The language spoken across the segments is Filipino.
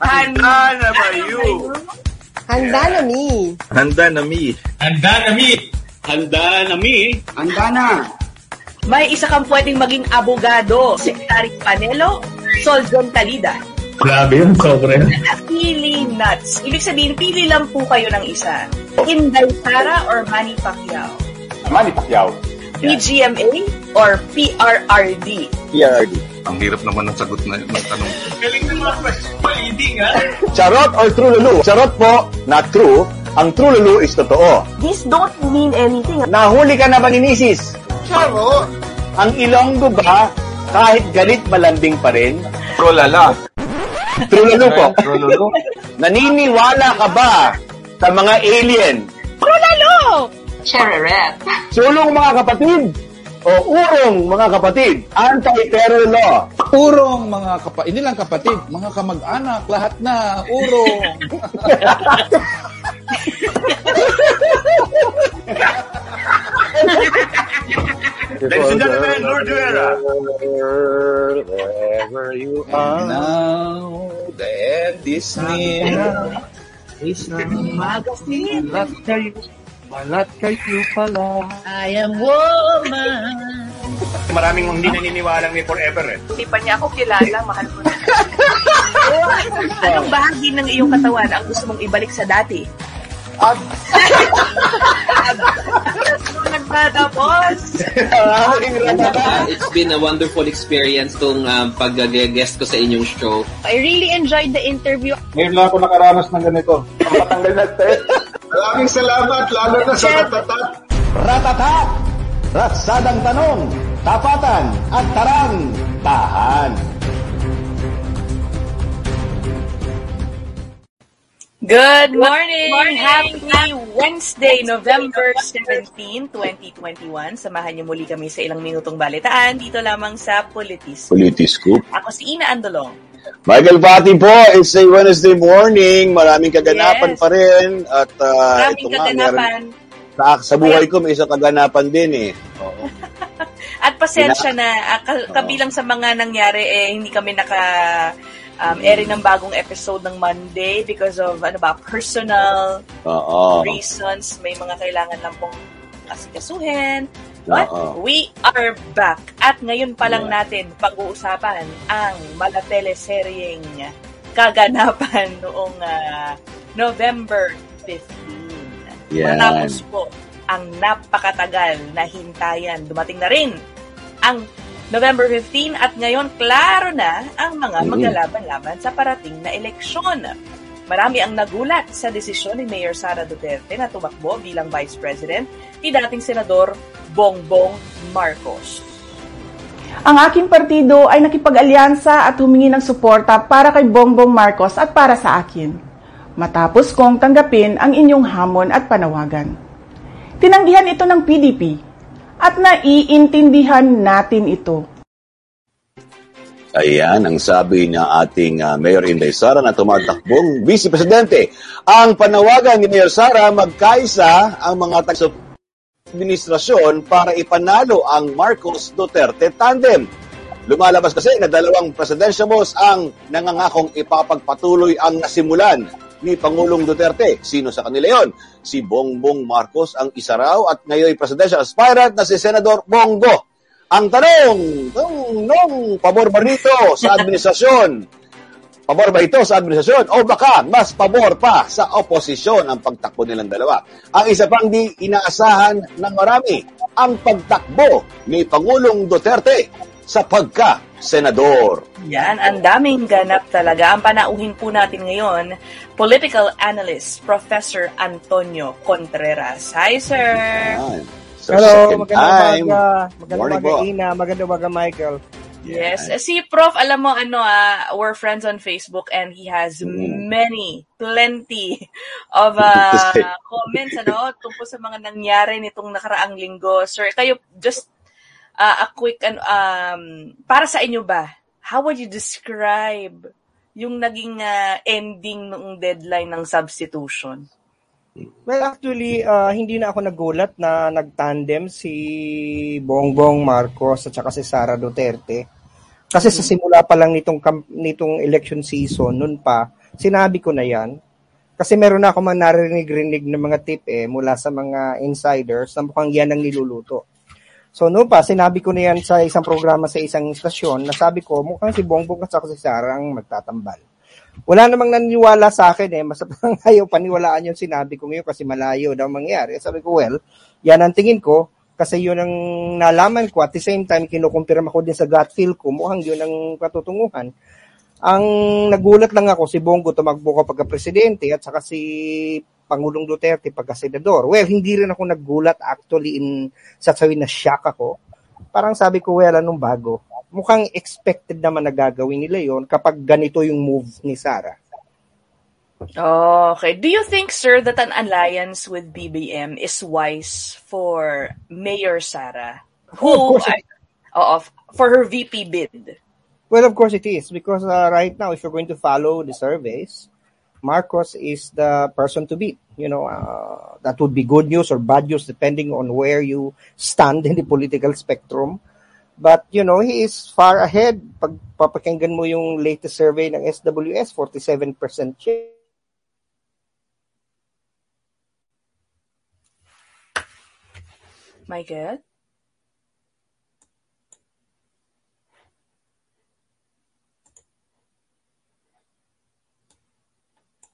Handa na ba you? Handa na mi. Handa na mi. Handa na mi. Handa na mi. Handa na. May isa kang pwedeng maging abogado. Secretary Panelo, Soljon Calida. Grabe yun, sobra yun. Pili nuts. Ibig sabihin, pili lang po kayo ng isa. Inday Sara or Manny Pacquiao? Manny Pacquiao. PGMA or PRRD? PRRD. Ang hirap naman ng sagot na ng tanong. Galing ng mga hindi nga. Charot or true lulu? Charot po, not true. Ang true lulu is totoo. These don't mean anything. Nahuli ka na ba ni Mrs.? Charot. Ang Ilonggo ba, kahit galit malambing pa rin? Trolala. True lulu po. True lulu. Naniniwala ka ba sa mga alien? Chereret. Sulong mga kapatid o urong mga kapatid? Anti-terror law. Urong mga kapatid, hindi lang kapatid, mga kamag-anak, lahat na, urong. Ladies and gentlemen, Lord Duera. Wherever you And now, the end is near. Balat kayo. Balat kayo pala. I am woman. Maraming hindi naniniwala may forever eh. Hindi pa niya ako kilala, mahal ko na. Anong bahagi ng iyong katawan ang gusto mong ibalik sa dati? At Nagtatapos. It's been a wonderful experience tong um, pag-guest ko sa inyong show. I really enjoyed the interview. ngayon lang ako nakaranas ng ganito. Patanggal na tayo. Maraming salamat, lalo na sa natatat. Ratatat! Ratsadang tanong, tapatan at tarang, tahan. Good morning! Happy Wednesday, November 17, 2021. Samahan niyo muli kami sa ilang minutong balitaan dito lamang sa Politis. Politis Scoop. Ako si Ina Andolong. Michael Pati po, it's a Wednesday morning. Maraming kaganapan Yes. pa rin. At uh, Maraming ito nga, kaganapan. meron- sa, sa buhay ko may isang kaganapan din eh. Oo. At pasensya na, ka- kabilang sa mga nangyari, eh, hindi kami naka um, airing ng bagong episode ng Monday because of ano ba, personal Oo. reasons. May mga kailangan lang pong asikasuhin. But Oo. we are back. At ngayon pa lang natin pag-uusapan ang malateleseryeng kaganapan noong ah, November 15. Yan. Matapos po ang napakatagal na hintayan. Dumating na rin ang November 15 at ngayon klaro na ang mga Mm. maglalaban-laban sa parating na eleksyon. Marami ang nagulat sa desisyon ni Mayor Sara Duterte na tumakbo bilang Vice President ni dating Senador Bongbong Marcos. Ang aking partido ay nakipag-alyansa at humingi ng suporta para kay Bongbong Marcos at para sa akin. Matapos kong tanggapin ang inyong hamon at panawagan. Tinanggihan ito ng PDP at naiintindihan natin ito. Ayan ang sabi ng ating uh, Mayor Inday Sara na tumatakbong Vice Presidente. Ang panawagan ni Mayor Sara magkaisa ang mga taga administrasyon para ipanalo ang Marcos Duterte tandem. Lumalabas kasi na dalawang presidentiables ang nangangakong ipapagpatuloy ang nasimulan ni Pangulong Duterte. Sino sa kanila yon? Si Bongbong Marcos ang isa raw at ngayon presidential aspirant na si Senador Bongo. Ang tanong, nung, nung pabor ba rito sa administrasyon? Pabor ba ito sa administrasyon? O baka mas pabor pa sa oposisyon ang pagtakbo nilang dalawa? Ang isa pang di inaasahan ng marami, ang pagtakbo ni Pangulong Duterte sa pagka-senador. Yan, ang daming ganap talaga. Ang panauhin po natin ngayon, political analyst, Professor Antonio Contreras. Hi, sir! Ayan. So, Hello, second magandang time. umaga. Magandang Morning umaga, po. Ina. Magandang umaga, Michael. Yes. Eh, Si Prof, alam mo, ano ah, we're friends on Facebook and he has Mm. many, plenty of uh, comments, ano, tungkol sa mga nangyari nitong nakaraang linggo. Sir, kayo, just uh, a quick, ano, um, para sa inyo ba, how would you describe yung naging ah, ending ng deadline ng substitution? Well, actually, uh, hindi na ako nagulat na nagtandem si Bongbong Marcos at saka si Sara Duterte. Kasi sa simula pa lang nitong, nitong election season, nun pa, Sinabi ko na yan. Kasi meron na ako mga narinig-rinig ng mga tip eh mula sa mga insiders na mukhang yan ang niluluto. So no pa, sinabi ko na yan sa isang programa sa isang istasyon na sabi ko mukhang si Bongbong at saka si Sara ang magtatambal. Wala namang naniniwala sa akin eh, mas ayaw paniwalaan yung sinabi ko ngayon kasi malayo daw mangyari. Sabi ko, well, yan ang tingin ko kasi yun ang nalaman ko at the same time kinukumpirma ko din sa gut feel ko, mukhang yun ang katutunguhan. Ang nagulat lang ako si Bongo tumakbo ka pagka-presidente at saka si Pangulong Duterte pagka-senador. Well, hindi rin ako nagulat actually in sasawin na shock ako. Parang sabi ko, well, anong bago? Mukhang expected naman na gagawin nila yon kapag ganito yung move ni Sara. Okay. Do you think, sir, that an alliance with BBM is wise for Mayor Sara? Who, of course it- Oo, for her VP bid? Well, of course it is because uh, right now, if you're going to follow the surveys, Marcos is the person to beat. You know, uh, that would be good news or bad news depending on where you stand in the political spectrum. But, you know, he is far ahead. Pag papakinggan mo yung latest survey ng SWS, 47% chance. Michael?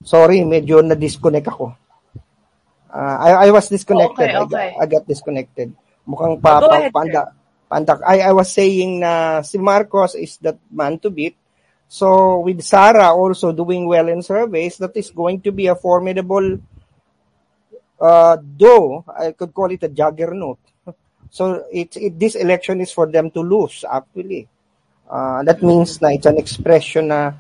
Sorry, medyo na-disconnect ako. Uh, I, I was disconnected. Okay, okay. I, got, I got disconnected. Mukhang pa, Oh, pa, ahead, panda, pandak. I, I was saying na si Marcos is that man to beat. So with Sara also doing well in surveys, that is going to be a formidable, uh, though I could call it a juggernaut. So it, it this election is for them to lose actually. Uh, that means na it's an expression na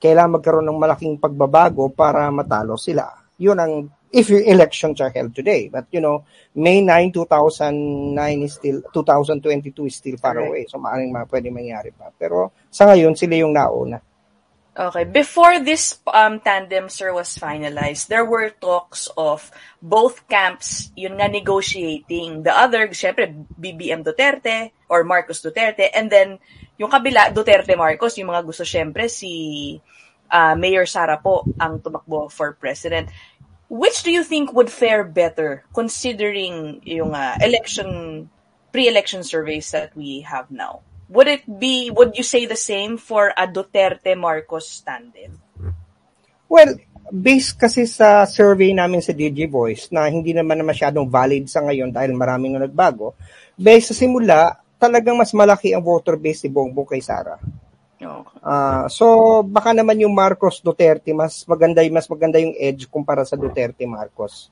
kailangan magkaroon ng malaking pagbabago para matalo sila. Yun ang if your elections are held today. But you know, May 9, 2009 is still 2022 is still far Correct. away. So maaaring ma pwede mangyari pa. Pero sa ngayon sila yung nauna. Okay. Before this um, tandem, sir, was finalized, there were talks of both camps, yun nga, negotiating. The other, syempre, BBM Duterte or Marcos Duterte. And then, yung kabila, Duterte Marcos, yung mga gusto, syempre, si uh, Mayor Sara po ang tumakbo for president. Which do you think would fare better considering yung uh, election, pre-election surveys that we have now? Would it be, would you say the same for a Duterte Marcos tandem? Well, based kasi sa survey namin sa DJ Voice na hindi naman na masyadong valid sa ngayon dahil maraming na nagbago, based sa simula, talagang mas malaki ang voter base ni Bongbong kay Sara. Ah, so baka naman yung Marcos Duterte mas maganda mas maganda yung edge kumpara sa Duterte Marcos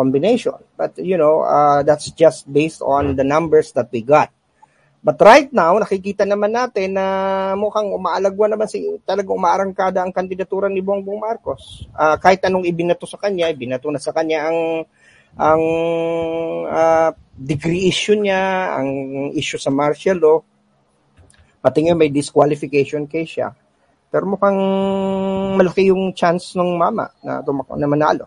combination. But you know, uh, that's just based on the numbers that we got. But right now, nakikita naman natin na mukhang umaalagwa naman si talagang umaarangkada ang kandidatura ni Bongbong Marcos. Ah, kahit anong ibinato sa kanya, ibinato na sa kanya ang ang ah, degree issue niya, ang issue sa martial law. Pati ngayon may disqualification case siya. Pero mukhang malaki yung chance ng mama na, tumak- na manalo.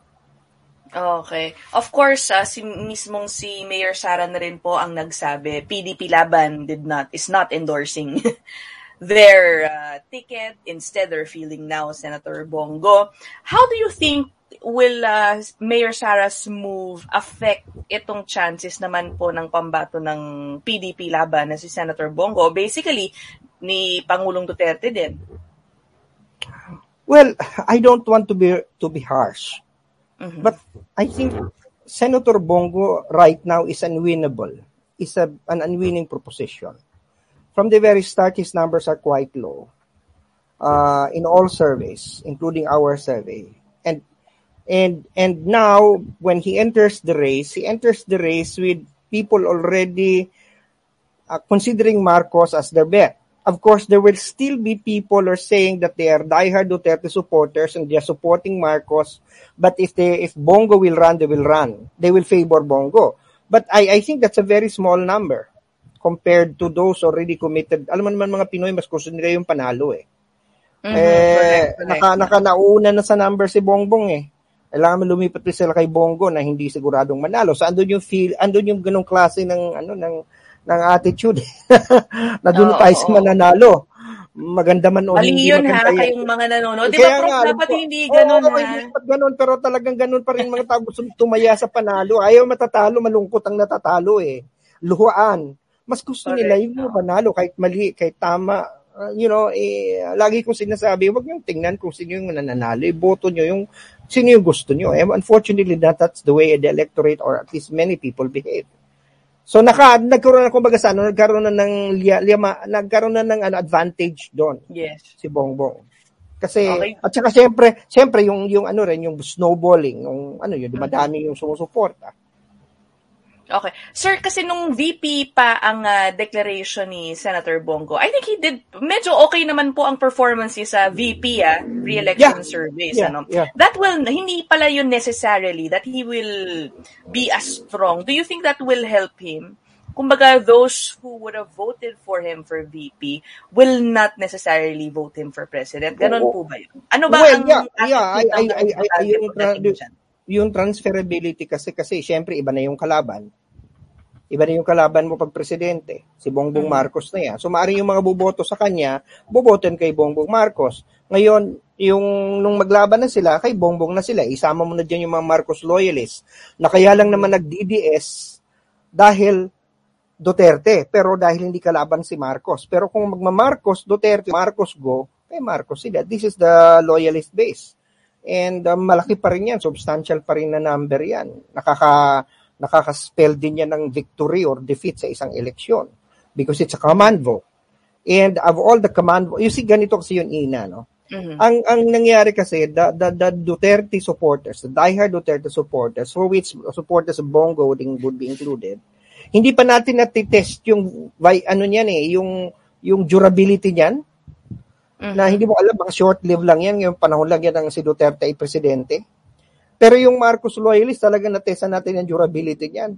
Okay. Of course, ah, si mismong si Mayor Sara na rin po ang nagsabi, PDP Laban did not is not endorsing their uh, ticket. Instead, they're feeling now Senator Bongo. How do you think will uh, Mayor Sara's move affect itong chances naman po ng pambato ng PDP Laban na si Senator Bongo? Basically, ni Pangulong Duterte din. Well, I don't want to be to be harsh. But I think Senator Bongo right now is unwinnable. Is a, an unwinning proposition. From the very start, his numbers are quite low uh, in all surveys, including our survey. And and and now, when he enters the race, he enters the race with people already uh, considering Marcos as their bet. Of course, there will still be people who are saying that they are diehard Duterte supporters and they are supporting Marcos. But if they, if Bongo will run, they will run. They will favor Bongo. But I, I think that's a very small number compared to those already committed. Alam mo naman mga Pinoy, mas gusto nila yung panalo eh. Eh, naka, naka nauna na sa number si Bongbong eh. Kailangan lumipat din sila kay Bongo na hindi siguradong manalo. So andun yung feel, andun yung ganong klase ng ano ng ng attitude na doon Oo, tayo sa mananalo. maganda man o hindi yun maganda ha, kayong mga nanonood. Di ba, nga, dapat ko, hindi ganun oo, ha? dapat ganun, pero talagang ganun pa rin mga tao gusto tumaya sa panalo. Ayaw matatalo, malungkot ang natatalo eh. Luhuan. Mas gusto nila yung panalo, kahit mali, kahit tama. Uh, you know, eh, lagi kong sinasabi, wag niyong tingnan kung sino yung nananalo. Iboto niyo yung sino yung gusto niyo. Eh, unfortunately, that, that's the way the electorate or at least many people behave. So naka nagkaroon na kumbaga sa ano, nagkaroon na ng liya, liyama, nagkaroon na ng ano advantage doon. Yes. Si Bongbong. Kasi Okay. at saka siyempre, siyempre yung yung ano rin yung snowballing, yung ano yun, dumadami yung sumusuporta. Okay. Sir, kasi nung VP pa ang ah, declaration ni Senator Bongo, I think he did, medyo okay naman po ang performance sa VP, ah, re-election Yeah. surveys. Yeah, ano? yeah. That will, hindi pala yun necessarily that he will be as strong. Do you think that will help him? Kumbaga, those who would have voted for him for VP will not necessarily vote him for president. Ganon po ba yun? Ano ba well, ang yeah, yeah, I, I, attitude I, ng I, I, yung, tra- pagdating dyan? Yung transferability kasi, kasi siyempre iba na yung kalaban. Iba na yung kalaban mo pag presidente. Si Bongbong Mm. Marcos na yan. So, maaaring yung mga boboto sa kanya, boboton kay Bongbong Marcos. Ngayon, yung nung maglaban na sila, kay Bongbong na sila. Isama mo na dyan yung mga Marcos loyalists na kaya lang naman nag-DDS dahil Duterte, pero dahil hindi kalaban si Marcos. Pero kung magma-Marcos, Duterte, Marcos go, kay Marcos sila. This is the loyalist base. And um, malaki pa rin yan, substantial pa rin na number yan. Nakaka, nakaka-spell din yan ng victory or defeat sa isang eleksyon because it's a command vote. And of all the command vote, you see, ganito kasi yun, Ina, no? Mhm. Ang ang nangyari kasi the, the the Duterte supporters, the diehard Duterte supporters, for which supporters of Bongo would, would be included, hindi pa natin natitest yung by ano niyan eh, yung yung durability niyan. Na hindi mo alam, baka short-lived lang yan, yung panahon lang yan ng si Duterte ay presidente. Pero yung Marcos loyalist, talaga natestan natin yung durability niyan.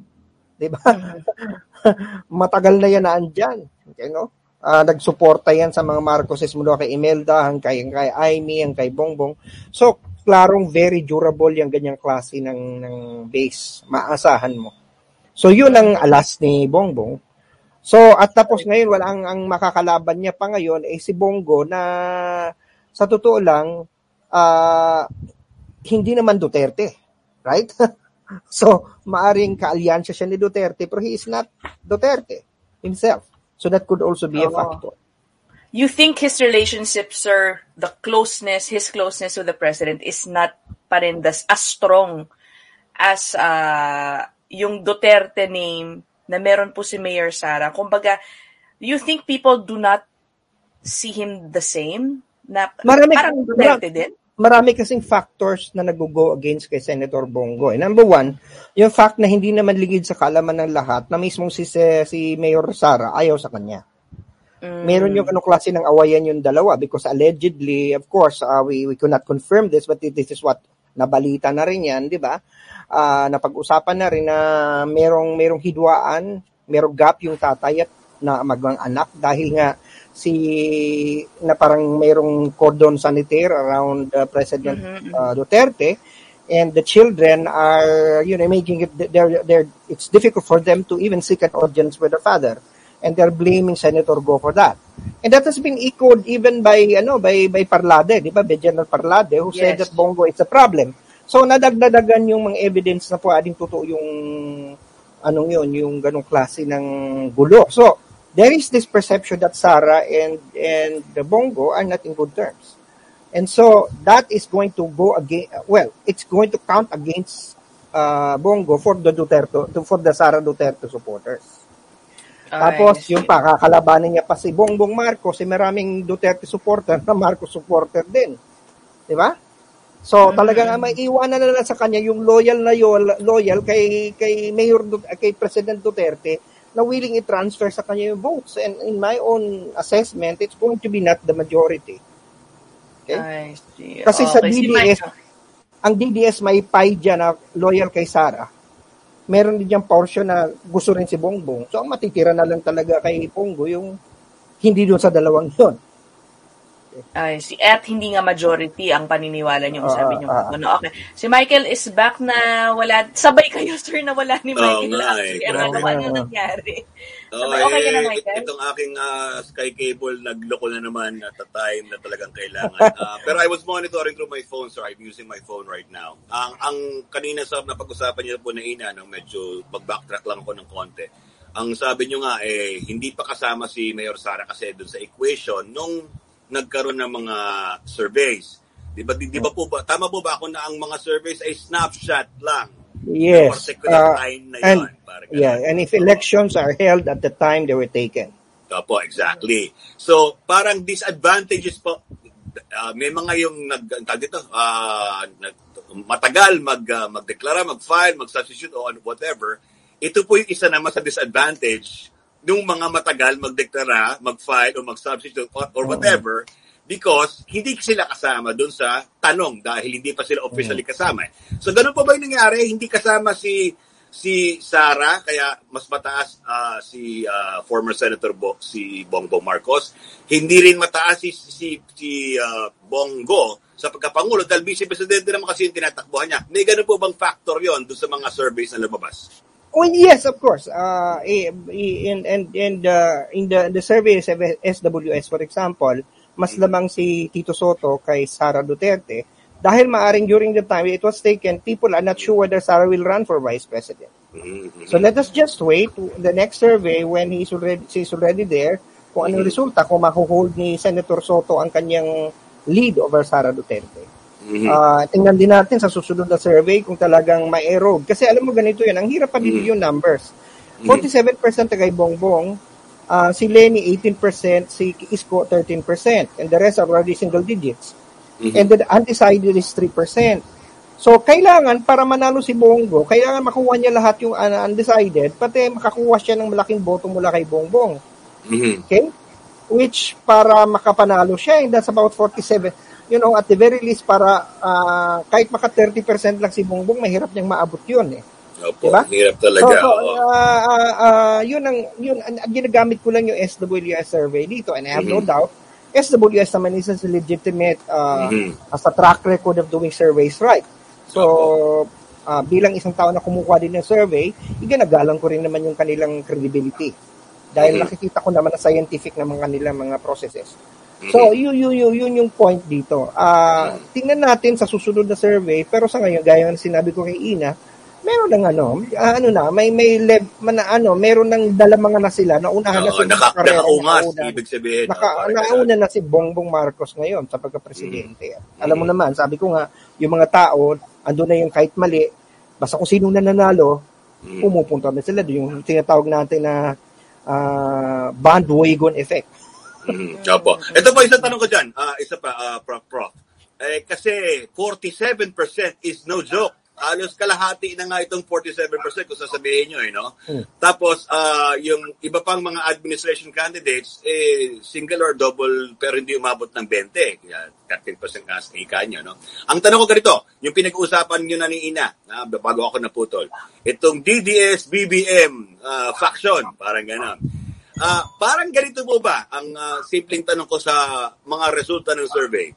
Di ba? Matagal na yan na andyan. Okay, no? Ah, nagsuporta yan sa mga Marcoses mula kay Imelda, ang kay, ang kay Amy, ang kay Bongbong. So, klarong very durable yung ganyang klase ng, ng base. Maasahan mo. So, yun ang alas ni Bongbong. So, at tapos ngayon, wala ang, ang makakalaban niya pa ngayon ay si Bongo na sa totoo lang, ah, hindi naman Duterte. Right? so, maaring kaalyansya siya ni Duterte, pero he is not Duterte himself. So, that could also be a Oo. factor. You think his relationship, sir, the closeness, his closeness with the president is not pa rin as strong as uh, yung Duterte name na meron po si Mayor Sara. Kumbaga, you think people do not see him the same? Na, Marami, parang Duterte din? marami kasing factors na nag-go against kay Senator Bongo. Eh. Number one, yung fact na hindi naman ligid sa kaalaman ng lahat na mismo si, si Mayor Sara ayaw sa kanya. Meron yung ano klase ng awayan yung dalawa because allegedly, of course, uh, we, we could not confirm this but this is what nabalita na rin yan, di ba? Ah, napag-usapan na rin na merong, merong hidwaan, merong gap yung tatay at na magang anak dahil nga si na parang merong cordon sanitaire around uh, President uh, Duterte. And the children are you know making it they're, they're it's difficult for them to even seek an audience with the father and they're blaming Senator Go for that and that has been echoed even by ano by by Parlade di ba by General Parlade who said Yes. that Bongo is a problem so nadagdagan yung mga evidence na po ading totoo yung anong yun yung ganong klase ng gulo so there is this perception that Sara and and the Bongo are not in good terms. And so that is going to go against well, it's going to count against uh, Bongo for the Duterte for the Sara Duterte supporters. Tapos yung pakakalabanin niya pa si Bongbong Marcos, si maraming Duterte supporter na Marcos supporter din. 'Di ba? So talagang may iwanan na lang sa kanya yung loyal na yol, loyal kay kay Mayor Du- kay President Duterte na willing i-transfer sa kanya yung votes. And in my own assessment, it's going to be not the majority. Okay? Kasi sa Okay, si DDS, ang DDS may pie dyan na loyal kay Sara. Meron din diyang portion na gusto rin si Bongbong. So, ang matitira na lang talaga kay Pongo yung hindi doon sa dalawang yun. Ay, si at hindi nga majority ang paniniwala niyo, Ah, sabi niyo. ah, ah. ano, okay. Si Michael is back na wala, sabay kayo sir na wala ni Michael. nga last eh. year. Ano, ano nangyari? Oh, Sabay, okay ka na, eh, Michael? Itong aking ah, Sky Cable, nagloko na naman at a time na talagang kailangan. Ah, pero I was monitoring through my phone, sir. I'm using my phone right now. Ang, ang kanina sa napag-usapan niyo po na ina, no, medyo mag-backtrack lang ako ng konti. Ang sabi niyo nga, eh, hindi pa kasama si Mayor Sara kasi doon sa equation nung nagkaroon ng mga surveys. Di ba, di, di ba po ba, tama po ba ako na ang mga surveys ay snapshot lang? Yes. uh, time na and, yun, yeah, and if elections are held at the time they were taken. Opo, exactly. So, parang disadvantages po, ah, may mga yung nag, dito, ah, nag- matagal mag, ah, magdeklara, mag-file, mag-substitute o ano, whatever. Ito po yung isa naman sa disadvantage nung mga matagal magdeklara, mag-file o mag-substitute or, or whatever because hindi sila kasama dun sa tanong dahil hindi pa sila officially kasama. So, ganun pa ba yung nangyari? Hindi kasama si si Sara kaya mas mataas ah, si ah, former Senator Bo, si Bongbong Marcos. Hindi rin mataas si si, si ah, Bongo sa pagkapangulo dahil vice presidente naman kasi yung tinatakbuhan niya. May ganun po bang factor yon doon sa mga surveys na lumabas? Oh yes, of course. Uh, eh, eh, and and uh, in the the surveys of SWS, for example, mas lamang si Tito Soto kay Sara Duterte dahil maaring during the time it was taken, people are not sure whether Sara will run for vice president. So let us just wait the next survey when he's already she's already there kung anong resulta kung makuhold ni Senator Soto ang kanyang lead over Sara Duterte. Ah, tingnan din natin sa susunod na survey kung talagang ma-erode. Kasi alam mo ganito yun, ang hirap pabili yung numbers. 47% kay Bongbong, ah, si Lenny 18%, si Isko 13%, and the rest are already single digits. And the undecided is 3%. So, kailangan, para manalo si Bongo, kailangan makuha niya lahat yung uh, undecided, pati makakuha siya ng malaking boto mula kay Bongbong. Okay? Which, para makapanalo siya, and that's about 47. You know, at the very least, para ah, kahit maka 30% lang si Bongbong, mahirap niyang maabot yun eh. Opo, Diba? hirap talaga. So, so ah, ah, ah, yun ang, yun, ang, ginagamit ko lang yung SWS survey dito, and I have no Mhm. doubt, SWS naman is a legitimate uh, Mhm. as a track record of doing surveys right. So, ah, bilang isang tao na kumukuha din ng survey, iginagalang ko rin naman yung kanilang credibility. Dahil Mhm. nakikita ko naman na scientific naman kanilang mga processes. So, yun, yun, yun, yun yung point dito. Ah, tingnan natin sa susunod na survey, pero sa ngayon, gaya ng sinabi ko kay Ina, meron ng ano, ah, ano na, may may lev, man, ano, meron ng dalamanga na sila, naunahan na Oo, sila naka, sa karera, nakaungas, nauna. ibig sabihin. Naka, Oo, parang nauna na si Bongbong Marcos ngayon sa pagka-presidente. Mm. Alam mo naman, sabi ko nga, yung mga tao, ando na yung kahit mali, basta kung sino nananalo, Mm. pumupunta na sila. Yung tinatawag natin na ah, bandwagon effect. Mm, Opo. Ito po, isang tanong ko dyan. Ah, isa pa, ah, Prof. Prof. Eh, kasi 47% is no joke. Halos kalahati na nga itong 47% kung sasabihin nyo, eh, no? Tapos, ah, yung iba pang mga administration candidates, eh, single or double, pero hindi umabot ng 20. Kaya 13% nga sa ika nyo, no? Ang tanong ko ganito, yung pinag-uusapan nyo na ni Ina, na, bago ako naputol, itong DDS, BBM ah, faction, parang gano'n. Ah, parang ganito po ba ang ah, simpleng tanong ko sa mga resulta ng survey?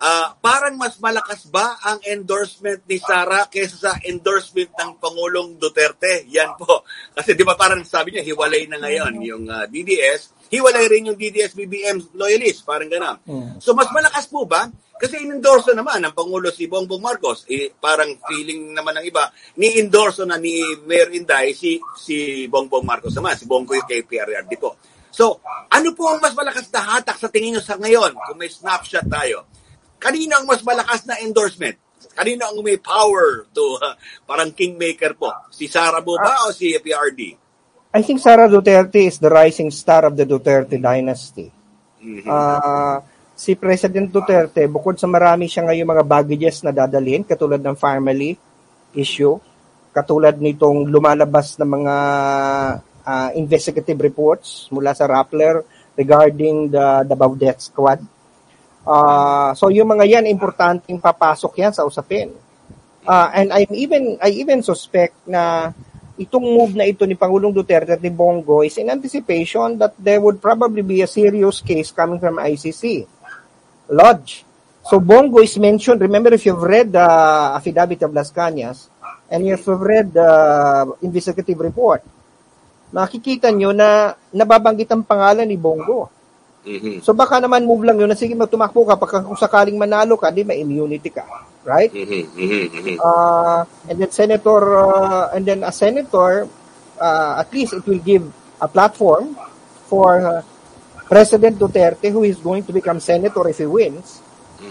Ah, parang mas malakas ba ang endorsement ni Sara kaysa sa endorsement ng Pangulong Duterte? Yan po. Kasi di ba parang sabi niya, hiwalay na ngayon yung ah, DDS, hiwalay rin yung DDS BBM loyalist, parang gano'n. So mas malakas po ba? Kasi in-endorse naman ng Pangulo si Bongbong Marcos. Eh, parang feeling naman ng iba, ni-endorse na ni Mayor Inday si, si Bongbong Marcos naman, si Bongo yung kay PRRD po. So, ano po ang mas malakas na hatak sa tingin nyo sa ngayon kung may snapshot tayo? Kanino ang mas malakas na endorsement? Kanino ang may power to uh, parang kingmaker po? Si Sara po ba o si PRD? I think Sara Duterte is the rising star of the Duterte dynasty. Mhm. Ah, si President Duterte, bukod sa marami siya ngayon mga baggages na dadalhin, katulad ng family issue, katulad nitong lumalabas na mga ah, investigative reports mula sa Rappler regarding the the Baudet squad. Ah, so yung mga yan importanteng papasok yan sa usapin. Ah, and I'm even I even suspect na itong move na ito ni Pangulong Duterte at ni Bongo is in anticipation that there would probably be a serious case coming from ICC. Lodge. So Bongo is mentioned. Remember, if you've read the affidavit of Las Cañas and if you've read the investigative report, makikita nyo na nababanggit ang pangalan ni Bongo. Mhm. So baka naman move lang yun na sige magtumakbo ka pagka kung sakaling manalo ka, di may immunity ka. Right? Mhm, mhm, mhm. Uh, and then senator, uh, and then a senator, uh, at least it will give a platform for uh, President Duterte, who is going to become senator if he wins,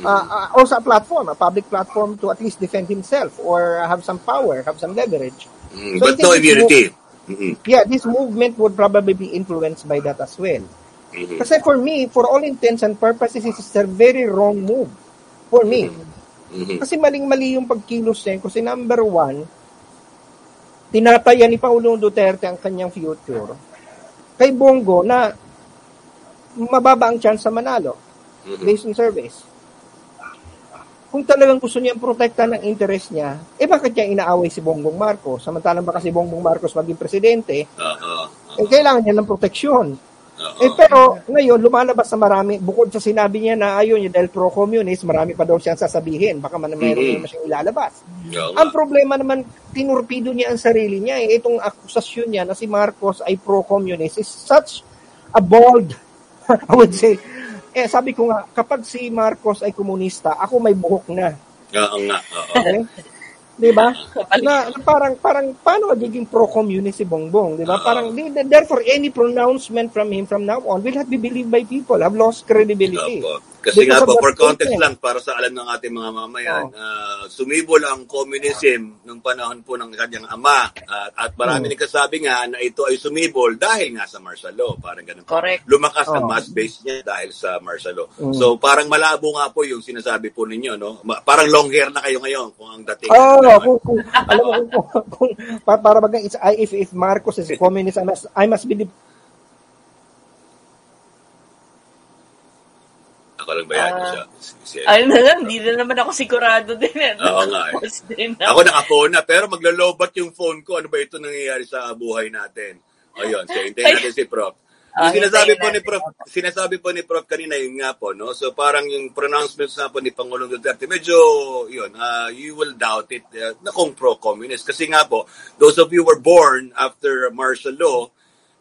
uh, uh, also a platform, a public platform to at least defend himself or have some power, have some leverage. Mhm, So But no immunity. Mhm, Yeah, this movement would probably be influenced by that as well. mhm. Kasi for me, for all intents and purposes, it's a very wrong move. For me. Mhm. Kasi maling-mali yung pagkilos niya. Kasi number one, tinataya ni Pangulong Duterte ang kanyang future kay Bongo na mababa ang chance sa manalo Mhm. based on surveys. Kung talagang gusto niyang protekta ng interest niya, eh bakit niya inaaway si Bongbong Marcos? Samantalang baka si Bongbong Marcos maging presidente, Oo. eh kailangan niya ng proteksyon. Oo. Eh pero ngayon lumalabas na marami bukod sa sinabi niya na ayaw niya dahil pro-communist, marami pa daw siyang sasabihin. Baka man meron Mhm. mm siyang ilalabas. Nga. Ang problema naman, tinurpido niya ang sarili niya. Eh. Itong akusasyon niya na si Marcos ay pro-communist is such a bold, I would say. Eh, sabi ko nga, kapag si Marcos ay komunista, ako may buhok na. Oo nga. Oo. Okay? Di ba? Na, na parang, parang, paano magiging pro-communist si Bongbong? Di ba? Parang, di- therefore, any pronouncement from him from now on will not be believed by people, have lost credibility. Opo. Kasi nga po, for context statement. lang, para sa alam ng ating mga mamayan, ah, sumibol ang communism nung panahon po ng kanyang ama. At at marami Hmm. nagkasabi nga na ito ay sumibol dahil nga sa martial law. Parang ganun. po. Correct. Lumakas ang Oh. mass base niya dahil sa martial law. Mm. So parang malabo nga po yung sinasabi po ninyo. No? Parang long hair na kayo ngayon kung ang dating. Oo, oh, kung, kung, alam mo, kung, kung, kung pa- para bagang, it's, I, if, if Marcos is a communist, I must, I must be the, Ako lang ba yan? Ah. siya? Si- si- Ayun na lang, hindi na naman ako sigurado din. eh. Oo nga eh. Ako naka-phone na, pero maglolobat yung phone ko. Ano ba ito nangyayari sa buhay natin? Ayun, so hintayin natin si Prof. Ah, Yung sinasabi po ni. Prof, sinasabi po ni Prof kanina yun nga po, no? So parang yung pronouncements na po ni Pangulong Duterte, medyo yun, ah, you will doubt it uh, na kung pro-communist kasi nga po, those of you were born after martial law,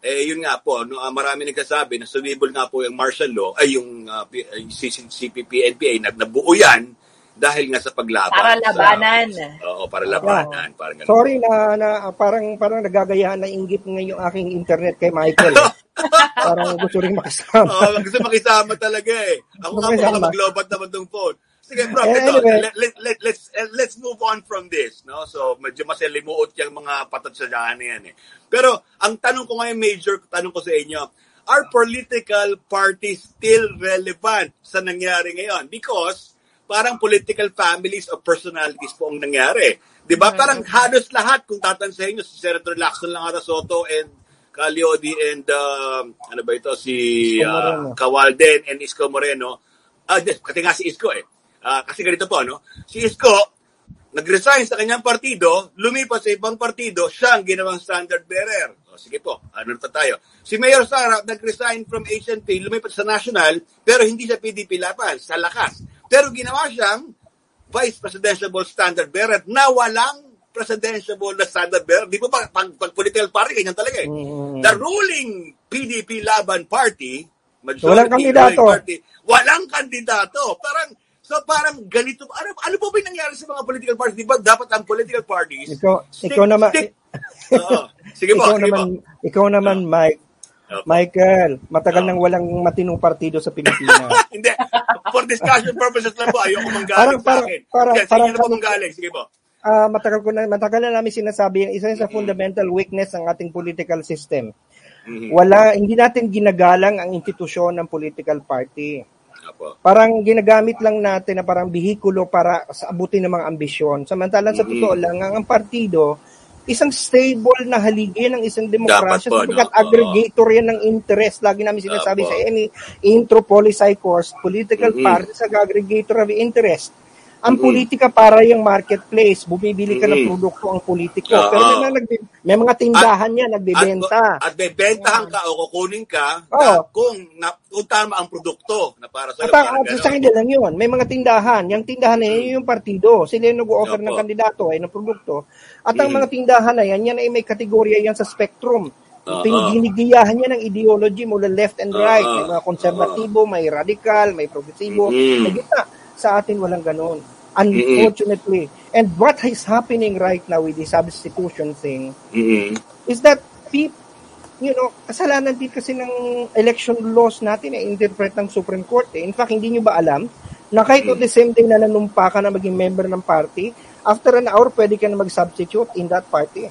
eh yun nga po, no, ah, marami nagsasabi na sumibol nga po yung martial law ay yung ah, P- ay, C- CPP NPA na nabuo yan dahil nga sa paglaban. Para sa- labanan. Oo, para labanan. Parang ganun. sorry na, na parang, parang nagagayahan na inggit ngayon yung aking internet kay Michael. eh. parang gusto rin makasama. Oo, gusto makisama talaga eh. Ako nga po Makisama. maglobat naman tong phone. Sige, bro, Eh, ito, anyway. let, let, let, let's, eh, let's move on from this. No? So, medyo masalimuot yung mga patatsadyahan na yan eh. Pero, ang tanong ko ngayon, major tanong ko sa inyo, are political parties still relevant sa nangyari ngayon? Because, parang political families or personalities po ang nangyari. Di ba? Parang halos lahat, kung tatansahin nyo, si Senator Lacson Langara Soto and Caliodi and uh, ano ba ito, si uh. Kawalden and Isko Moreno. Ah, yes, kasi nga si Isko eh. Ah, kasi ganito po, no? Si Isko, nag-resign sa kanyang partido, lumipat sa ibang partido, siya ang ginawang standard bearer. O, sige po, ano na tayo? Si Mayor Sara, nag-resign from HNP, lumipat sa National, pero hindi siya PDP laban, sa lakas. Pero ginawa siyang vice presidential standard bearer na walang presidential na standard bearer. Di ba pag, pag, pag political party, ganyan talaga eh. Mm. The ruling PDP Laban Party, majority Walang kandidato. party, walang kandidato. Parang, so parang ganito, ano, ano po ba yung nangyari sa mga political parties? Di ba dapat ang political parties, Ikaw, stick- ikaw naman, stick- Oo. Sige po, ikaw sige naman, po. ikaw naman, Mike, Michael, matagal Oo. nang walang matinong partido sa Pilipinas. Hindi. For discussion purposes lang po, ayoko manggaling sa parang- akin. parang- Sige, sige parang- na po manggaling. Sige po. Ah, matagal ko na matagal na namin sinasabi yung isa sa fundamental weakness ng ating political system. Mhm. Wala hindi natin ginagalang ang institusyon ng political party. Apo. Parang ginagamit lang natin na parang bihikulo para sa abutin ng mga ambisyon. Samantalang sa Mhm. totoo lang ang, ang partido isang stable na haligi ng isang demokrasya Dapat po, sapagkat no? aggregator yan ng interest. Lagi namin sinasabi Apo. sa any intro policy course, political Mhm. parties aggregator of interest. Ang politika para yung marketplace. Bumibili ka ng Mm. produkto ang politiko. Oo. Pero may mga, nagbi- may mga tindahan yan, nagbebenta. At, at bebentahan ka o kukunin ka Oo. na, kung, na, kung tama ang produkto na para sa At ang, at sa kanila lang yun. May mga tindahan. Yung tindahan na Mm. yun yung partido. Sila yung nag-offer ng kandidato ay ng produkto. At ang Mm. mga tindahan na yan, yan ay may kategorya yan sa spectrum. Oo. Piniginigiyahan yan ng ideology mula left and right. Oo. May mga konserbatibo, may radical, may progresibo. Mm. May gitna. Sa atin walang ganun. Unfortunately. And what is happening right now with the substitution thing Mm-mm. is that people, you know, kasalanan din kasi ng election laws natin eh, interpret ng Supreme Court eh. In fact, hindi nyo ba alam na kahit on the same day na nanumpa ka na maging member ng party, after an hour, pwede ka na mag-substitute in that party.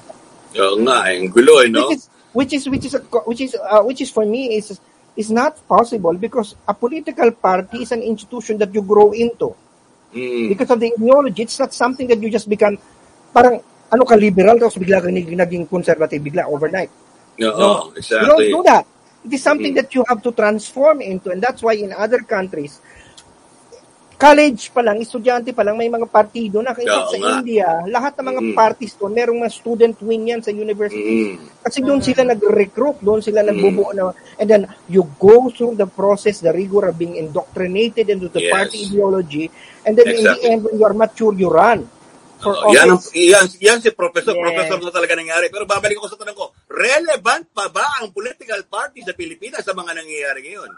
Oo nga, eh, ang gulo eh, no? Which is, which is, which is, a- which is, uh, which is for me is, is not possible because a political party is an institution that you grow into. Mm. Because of the ideology, it's not something that you just become, parang, ano ka, liberal, tapos bigla ka naging conservative, bigla, overnight. No, you exactly. don't do that. It is something that you have to transform into and that's why in other countries, college pa lang, estudyante pa lang, may mga partido na. Oo sa nga. India, lahat ng mga Mm. parties doon, merong mga student wing yan sa universities. Mm. Kasi doon sila nag-recruit, doon sila nagbubuo na, and then you go through the process, the rigor of being indoctrinated into the Yes. party ideology, and then in the Exactly. end, when you are mature, you run for Oo, yan, ang, yan, yan si Professor. Yes. Professor na talaga nangyari. Pero babalik ko sa tanong ko, relevant pa ba ang political party sa Pilipinas sa mga nangyayari ngayon?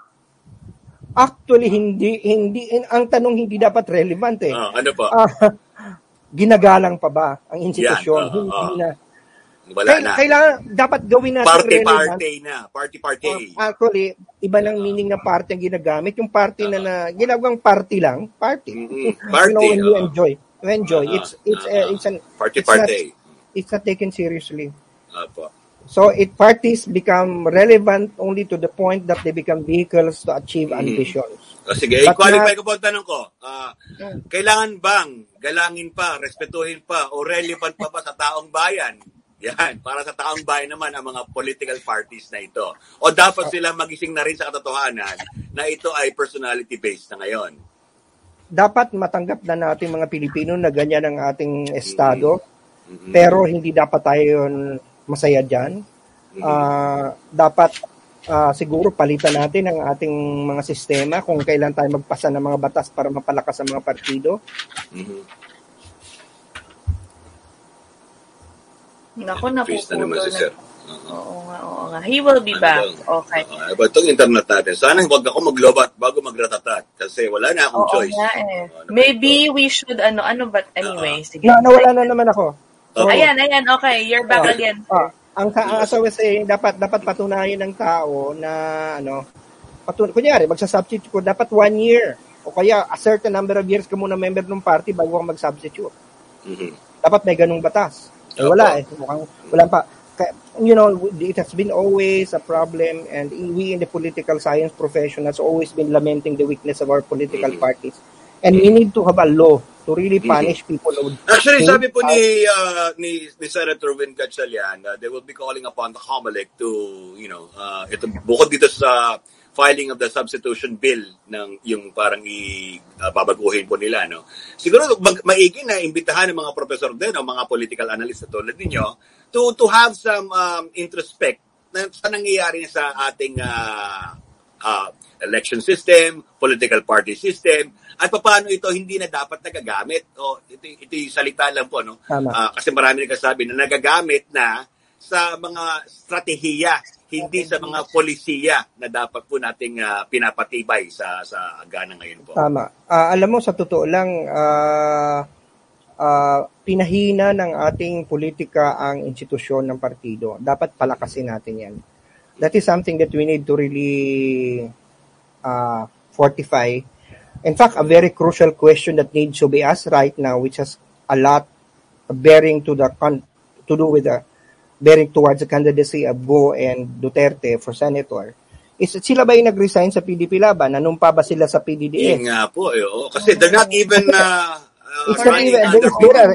Actually, hindi, hindi, ang tanong hindi dapat relevant eh. Ah, ano pa? Ah, ginagalang pa ba ang institusyon? Yan, oo, hindi oo. na. Wala Kaya- na. Kailangan, dapat gawin natin relevant. Party-party na. Party-party. Actually, iba ng meaning ng party ang ginagamit. Yung party na, na ginagawang party lang, party. Party, you know, when you oo. enjoy. You enjoy. Ah, it's, it's, ah, uh, it's an, Party, it's not, it's not taken seriously. Apo. So, it parties become relevant only to the point that they become vehicles to achieve Mhm. ambitions. O sige, But i-qualify not- ko po ang tanong ko. Ah, kailangan bang galangin pa, respetuhin pa, o relevant pa ba sa taong bayan? Yan, para sa taong bayan naman ang mga political parties na ito. O dapat sila magising na rin sa katotohanan na ito ay personality-based na ngayon. dapat matanggap na natin mga Pilipino na ganyan ang ating estado. Mhm. Pero hindi dapat tayo masaya dyan. Ah, dapat ah, siguro palitan natin ang ating mga sistema kung kailan tayo magpasa ng mga batas para mapalakas ang mga partido. Mhm. Naku, Face na naman si Sir. Oo nga, oo nga. He will be back. Okay. Uh, but itong internet natin, sana huwag ako maglobat bago magratatat kasi wala na akong Oo choice. nga eh. Maybe we should, ano, ano ba, anyway, sige. Na, nawala na naman ako. So, Ayan, ayan, okay. You're back ah, again. ah, ang ang asawa say dapat dapat patunayan ng tao na ano patun kunyari magsa-substitute ko dapat one year o kaya a certain number of years ka muna member ng party bago ka mag-substitute. Mhm. dapat may ganung batas. Eh, wala eh. Mukhang, wala pa. Kaya, you know, it has been always a problem and we in the political science profession has always been lamenting the weakness of our political parties. And we need to have a law to really punish people. who- Actually, sabi po ni, uh, ni, ni Senator Win Gatchalian, uh, they will be calling upon the COMELEC to, you know, uh, ito, bukod dito sa filing of the substitution bill ng yung parang i uh, babaguhin po nila no siguro mag, maigi na imbitahan ng mga professor din o mga political analyst na tulad ninyo to to have some um, introspect na sa nangyayari sa ating uh, uh, election system, political party system, at paano ito hindi na dapat nagagamit. O, ito, ito yung salita lang po, no? Tama. Ah, kasi marami nagkasabi na nagagamit na sa mga strategiya, hindi sa mga polisiya na dapat po nating ah, pinapatibay sa sa agana ngayon po. Tama. Ah, alam mo, sa totoo lang, ah, ah, pinahina ng ating politika ang institusyon ng partido. Dapat palakasin natin yan. That is something that we need to really uh, fortify. In fact, a very crucial question that needs to be asked right now, which has a lot bearing to the con- to do with the bearing towards the candidacy of Go and Duterte for senator, is sila ba yung nag-resign sa PDP Laban? Nanumpa ba sila sa PDDS? Yun nga po, eh, oo. kasi they're not even uh, uh, It's not running even, under is there, a,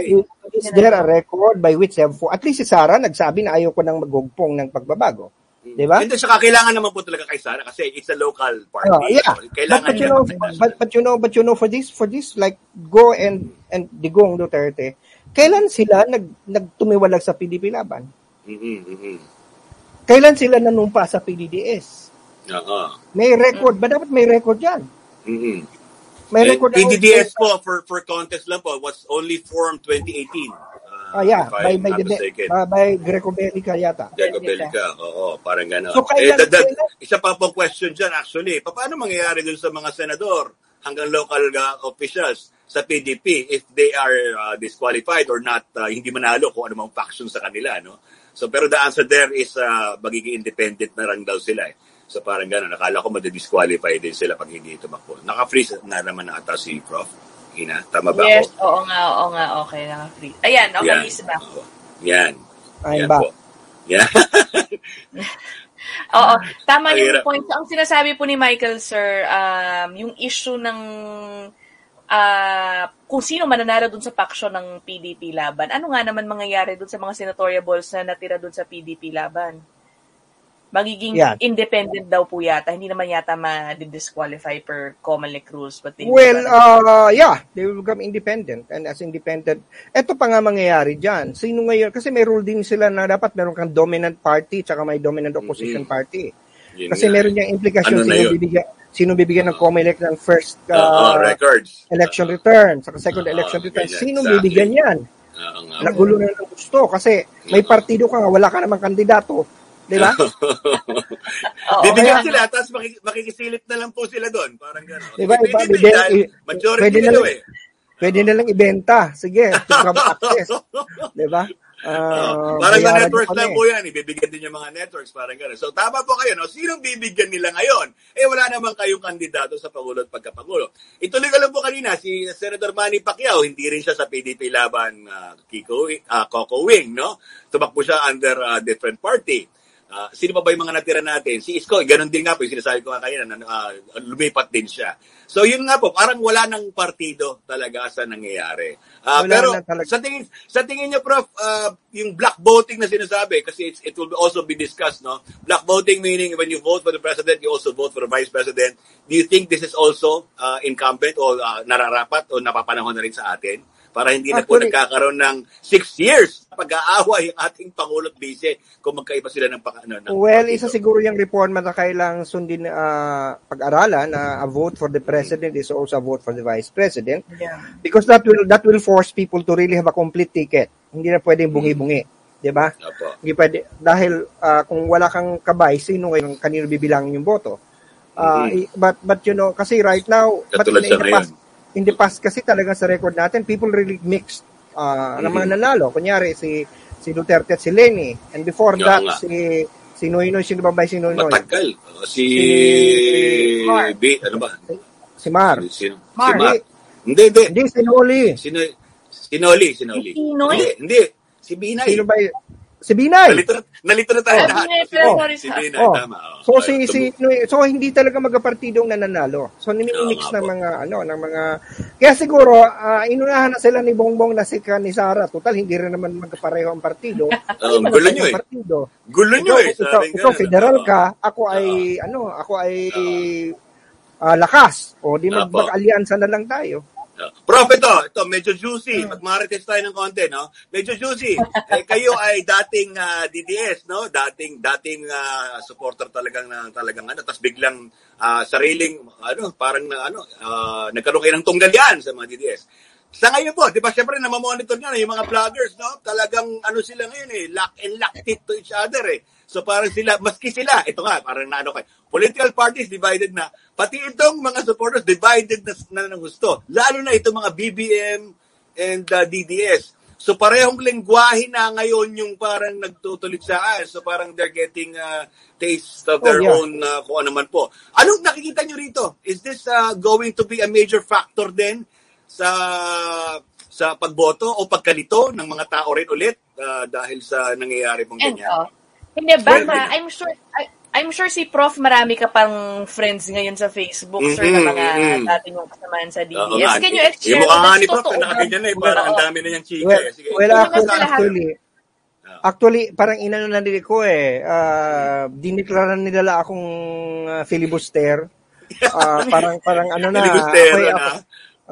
is there a record by which they have, at least si Sara nagsabi na ayaw ko nang maggugpong ng pagbabago. Di ba? Hindi, saka kailangan naman po talaga kay Sara kasi it's a local party. Oh, yeah. So, kailangan but, but you know, but, but you know, but you know, for this, for this, like, Go and, and Digong Duterte, kailan sila nag, nagtumiwalag sa PDP laban? Mhm, mhm. Kailan sila nanumpa sa PDDS? Oo. May record, ba dapat may record yan? Mhm. May Eh, record PDDS po, for, for contest lang po, was only formed 2018. Ah, yeah, if by, I'm by, not the, mistaken. by, by Greco Bellica yata. Jacob Bellica, oo, parang gano'n. So, eh, da- kailan- isa pa pong question dyan actually, pa- paano mangyayari dun sa mga senador hanggang local uh, officials sa PDP if they are uh, disqualified or not, uh, hindi manalo kung ano mang faction sa kanila, no? So, pero the answer there is uh, magiging independent na lang daw sila eh. So, parang gano'n. Nakala ko madidisqualify din sila pag hindi tumakbo. Naka-freeze na naman na ata si Prof. Ina, tama ba Yes, ako? oo nga, oo nga, okay, naka-free. Ayan, okay, Yan. Miss ba? Yan. Ayun Yan ba? po. Yan. Oo, tama Ang yung hirap. point. Ang sinasabi po ni Michael, sir, um, yung issue ng ah, kung sino mananalo dun sa paksyon ng PDP laban. Ano nga naman mangyayari dun sa mga senatorial balls na natira dun sa PDP laban? Magiging Yan. independent daw po yata. Hindi naman yata ma-disqualify per Comelec rules. But they Well, uh, yeah, they will become independent. And as independent, eto pa nga mangyayari dyan. Sino ngayon? Kasi may rule din sila na dapat meron kang dominant party tsaka may dominant opposition Mhm. party. Yun Kasi nga. meron niyang implikasyon Ano na sino bibigyan, sino bibigyan ng COMELEC ng first Oo, uh, records. election return, saka second Oo, election return. ganyan, Sino exactly. bibigyan yan? Nga. Nagulo na ng gusto kasi may partido ka nga, wala ka namang kandidato. Di ba? Bibigyan sila, tapos makik- makikisilip na lang po sila doon. Parang gano'n. Di ba? Iba, Pwede din, bigyan- dahil i- majority pwede na nila lang, eh. pwede na lang ibenta. Sige, to have access. Di ba? Ah, Parang sa networks lang kami. po yan, ibibigyan din yung mga networks, parang gano'n. So tama po kayo, no? Sinong bibigyan nila ngayon? Eh wala naman kayong kandidato sa Pangulo at pagkapangulo. Ituloy ko lang po kanina, si Senator Manny Pacquiao, hindi rin siya sa PDP laban uh, Kiko, uh, Coco Wing, no? Tumakbo siya under a different party. Ah, sino pa ba yung mga natira natin? Si Isko, ganun din nga po, yung sinasabi ko nga kanina, na, ah, lumipat din siya. So yun nga po, parang wala ng partido talaga sa nangyayari. Wala pero na sa tingin sa tingin niyo prof, ah, yung black voting na sinasabi kasi it's, it will also be discussed, no? Black voting meaning when you vote for the president, you also vote for the vice president. Do you think this is also ah, incumbent o ah, nararapat o napapanahon na rin sa atin? Para hindi na po Actually- nagkakaroon ng six years pag-aaway ang ating Pangulo at Vice kung magkaiba sila ng, pang- ano, ng Well, partido. isa siguro yung reforma na kailang sundin ah, pag-aralan na a vote for the president is also a vote for the vice president Yeah. because that will that will force people to really have a complete ticket. Hindi na pwedeng bungi-bungi, 'di ba? Hindi pwede dahil ah, kung wala kang kabay, sino ngayon kanino bibilangin yung boto? Mhm. i- but but you know, kasi right now, but Katulad in, sa in the ngayon. In the past kasi talaga sa record natin, people really mixed ah ng mga Mhm. nanalo. Kunyari si si Duterte at si Lenny. And before Oo that, nga. si si Noynoy, sino ba ba si Noynoy? Matagal. Uh, si... Si Mar. B, ano ba? Si Mar. Si, si Mar. Mar. Hindi, hindi. Hindi, si Noli. Sino, sinoli, sinoli. Hindi, hindi. Si Binay. Sino ba y- Si Binay. Nalito, na- nalito na tayo Ah, lahat. Si- pero Oh. Si. Binay, Oh. tama. oh. So Ay, si si so hindi talaga magkapartidong nananalo. So nimi-mix nga ng mga ano ng mga kaya siguro ah, inunahan na sila ni Bongbong na si ni Sara. Total hindi rin naman magkapareho ang partido. Oh, ang gulo nyo eh. partido. Gulo nyo eh. ikaw nga, federal oo. ka, ako ay ano, ako ay ah, lakas. O di mag- mag-alyansa na lang tayo. Uh, Prof, ito, ito, medyo juicy. Magmarites tayo ng konti, no? Medyo juicy. eh, kayo ay dating ah, DDS, no? Dating, dating ah, supporter talagang, na, talagang ano, tapos biglang ah, sariling, ano, parang na, ano, ah, nagkaroon kayo ng tunggalyan sa mga DDS. Sa ngayon po, di ba, syempre, namamonitor nyo na yung mga vloggers, no? Talagang, ano sila ngayon eh, lock and lock tit to each other eh. So parang sila, maski sila, ito nga, parang na ano kayo, political parties divided na, pati itong mga supporters divided na, na ng gusto. Lalo na itong mga BBM and uh, DDS. So parehong lengguwahe na ngayon yung parang nagtutuligsaan. So parang they're getting uh, taste of their Oh, yeah. own uh, kung ano man po. Anong nakikita nyo rito? Is this uh, going to be a major factor din sa sa pagboto o pagkalito ng mga tao rin ulit uh, dahil sa nangyayari pong And, ganyan? Hindi ba, Well, ma, I'm sure, I, I'm sure si Prof marami ka pang friends ngayon sa Facebook, sir, na mga mhm. dati yung kasamahan sa DDS. Oo nga. Can you share Yung mukha nga ni Prof, totoo na nakaganyan na eh. Parang ang dami na niyang chika. Well, eh. Sige. well actually, sa lahat. actually, Actually, parang inano na nila ko eh. Uh, diniklaran nila akong uh, filibuster. Uh, parang parang ano na. Filibustero ako'y- na. Ako,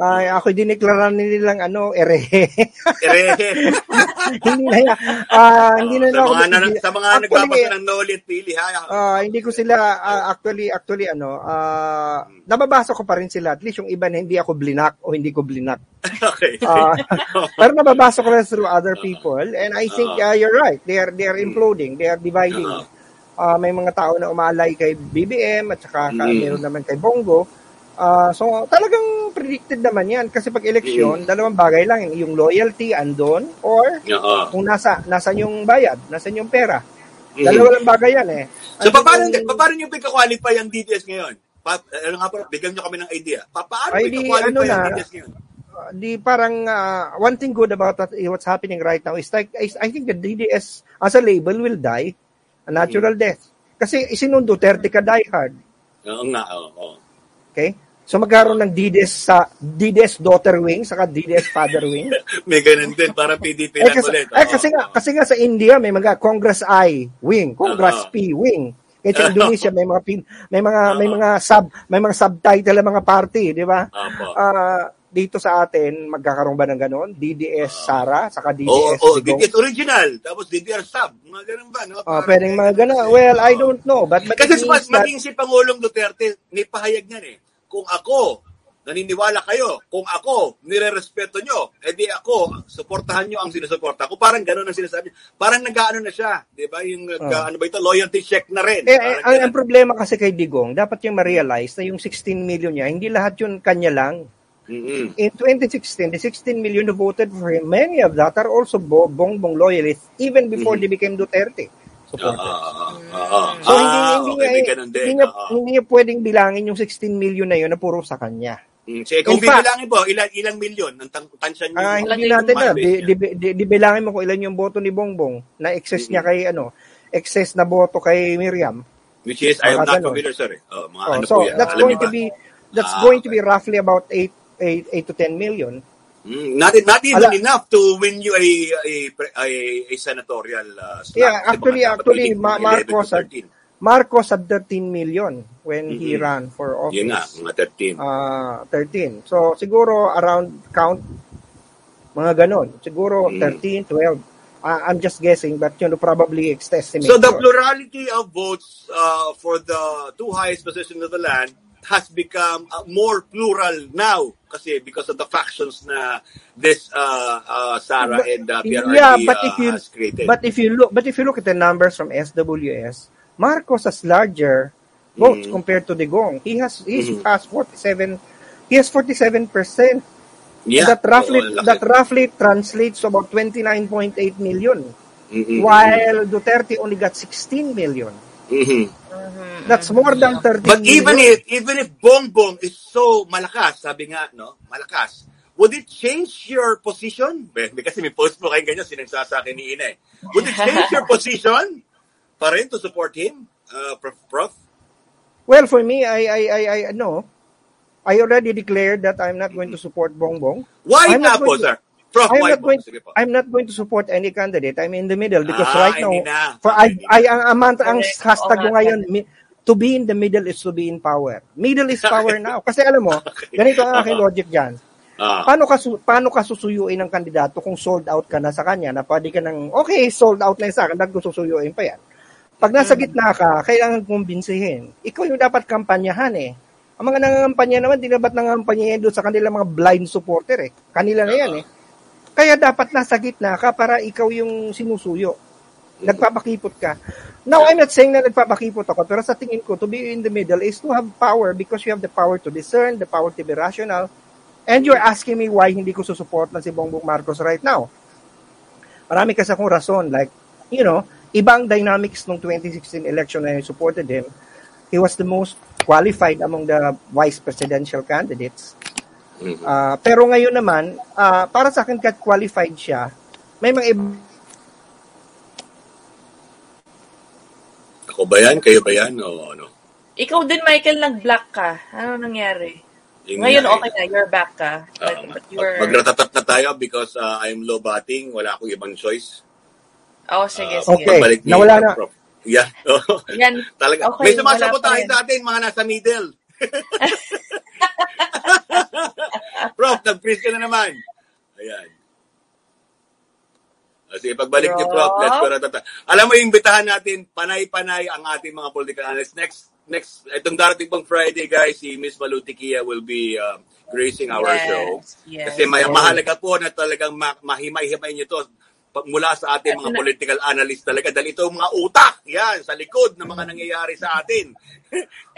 ay ako diniklaran nilang ano, erehe. Erehe. hindi na yan. Ah, hindi na sa ako mga, na, sa mga Actually, nagbabasa ng Nolit Pili, ha? Ah, hindi ko sila ah, actually actually ano, ah nababasa ko pa rin sila. At least yung iba na hindi ako blinak o hindi ko blinak. okay. Ah, pero nababasa ko rin through other people and I think ah, you're right. They are they are imploding, they are dividing. Ah, may mga tao na umalay kay BBM at saka ka, Mm. meron naman kay Bongo. Ah, so talagang predicted naman 'yan kasi pag eleksyon, dalawang bagay lang, yung loyalty andon or Oo. kung nasa nasan yung bayad, nasan yung pera. Mhm. Dalawa lang bagay yan eh. So, Andun paano, yung- paano nyo pinaka-qualify ang DDS ngayon? Pa, ano nga po, bigyan nyo kami ng idea. Pa, paano Ay, di, ano na, ang DDS ngayon? uh, di parang uh, one thing good about that, eh, what's happening right now is like is, I think the DDS as a label will die a natural Mm. death. Kasi isinundo 30 ka die hard. Oo nga, oo. oo. Okay? So magkaroon ng DDS sa DDS daughter wing saka DDS father wing. May ganun din, para PDP eh, lang kasi, ulit. eh, kasi nga kasi nga sa India may mga Congress I wing, Congress Oo. P wing. Kaya sa Indonesia may mga pin, may mga may mga sub may mga subtitle ng mga party, di ba? Ah, dito sa atin magkakaroon ba ng ganon? DDS Sara saka DDS oh, Digong? DDS original, tapos DDR sub. Mga ganun ba, no? Ah, pwedeng mga ganon. Well, I don't know, but, but Kasi mas that- maging si Pangulong Duterte, may pahayag niyan eh. Kung ako, naniniwala kayo, kung ako, nire-respeto nyo, edi ako, suportahan nyo ang sinusuporta ko. Parang gano'n ang sinasabi. Parang nag-ano na siya, di ba? Yung, nag- Ah. ano ba ito, loyalty check na rin. Eh, eh, ang, ganun. ang problema kasi kay Digong, dapat yung ma-realize na yung 16 million niya, hindi lahat yun kanya lang. Mm-mm. In 2016, the 16 million who voted for him, many of that are also bo- bongbong loyalists even before Mm-hmm. they became Duterte. Oo, oo, oo. So, hindi, Ah, hindi, okay, niya, din. hindi, niya, hindi niya pwedeng bilangin yung 16 million na yun na puro sa kanya. Mm, sige, kung bibilangin po, ilan, ilang milyon ang tansya nyo? Ah, hindi natin na. Di, di, di, di, bilangin mo kung ilan yung boto ni Bongbong na excess niya kay ano, excess na boto kay Miriam. Which is, I am not ganun. familiar, sir. Oh, mga Oh, ano so po yan? that's Alam going niyo to be that's Ah, going to be roughly about 8 8, 8 to 10 million. Mm, not, not even Ala- enough to win you a a a, a senatorial uh, slot. Yeah, actually dapat actually Ma- mga 11 to Marcos had 13. Marcos had 13 million when he Mhm. ran for office. Yun nga, mga 13. Ah, 13. So siguro around count mga ganon. Siguro Mm. 13, 12. Ah, I'm just guessing but you know probably estimate. So the plurality of votes uh, for the two highest positions of the land has become uh, more plural now kasi because of the factions na this uh, uh, Sarah and uh, PRRD yeah, but uh, if you has created. but if you look but if you look at the numbers from SWS, Marcos has larger votes Mm. compared to Digong. He has he Mhm. has 47 he has 47 percent. Yeah. That roughly laki. that roughly translates to about 29.8 million. Mhm. While Duterte only got 16 million. Mhm. That's more than 13 But even million. if even if Bongbong is so malakas, sabi nga, no, malakas, would it change your position? Kasi may post po kayo ganyan, sinagsa sa akin ni Ina eh. Would it change your position pa rin to support him, uh, Prof? Prof? Well, for me, I, I, I, I, no. I already declared that I'm not going to support Bongbong. Why I'm na not po, to- sir? Prof, I'm not going. Po. I'm not going to support any candidate. I'm in the middle because Ah, right now, na. for I, I, ang, ang, mantra- ang hashtag ko nga, ngayon, mi- to be in the middle is to be in power. Middle is power now. Kasi alam mo, ganito ang aking logic dyan. Ah. Paano ka, paano ka susuyuin ng kandidato kung sold out ka na sa kanya na pwede ka nang, okay, sold out na yun sa akin, ko susuyuin pa yan? Pag nasa gitna ka, kailangan kumbinsihin. Ikaw yung dapat kampanyahan eh. Ang mga nangangampanya naman, di na ba't nangangampanya yan doon sa kanilang mga blind supporter eh. Kanila na yan eh. Kaya dapat nasa gitna ka para ikaw yung sinusuyo. Nagpapakipot ka. Now, I'm not saying na nagpapakipot ako, pero sa tingin ko, to be in the middle is to have power because you have the power to discern, the power to be rational, and you're asking me why hindi ko susuport na si Bongbong Marcos right now. Marami kasi akong rason, like, you know, ibang dynamics nung 2016 election na I supported him. He was the most qualified among the vice presidential candidates. Mhm. Ah, pero ngayon naman, ah, para sa akin kahit qualified siya, may mga iba Ako ba yan? Kayo ba yan? O ano? Ikaw din, Michael, nag-black ka. Ano nangyari? Yun Ngayon, nga eh. okay na. You're back ka. But, Ah, but were... Magratatat na tayo because uh, I'm low batting. Wala akong ibang choice. Oh, sige, Ah, sige. Okay. Nawala na. Prof. Yeah. Yan. Talaga. Okay, May sumasabotahe wala pa sa atin, mga nasa middle. Nag-freeze ka na naman. Ayan. Sige, pagbalik ni Prof, let's go na tata. Alam mo, imbitahan natin, panay-panay ang ating mga political analysts. Next, next, itong darating pang Friday, guys, si Miss Malutikia will be um, gracing our Yes, show. yes. Kasi may, mahalaga po na talagang ma- mahimay-himay nyo to mula sa ating mga political analysts talaga dahil ito mga utak yan sa likod ng mga nangyayari sa atin.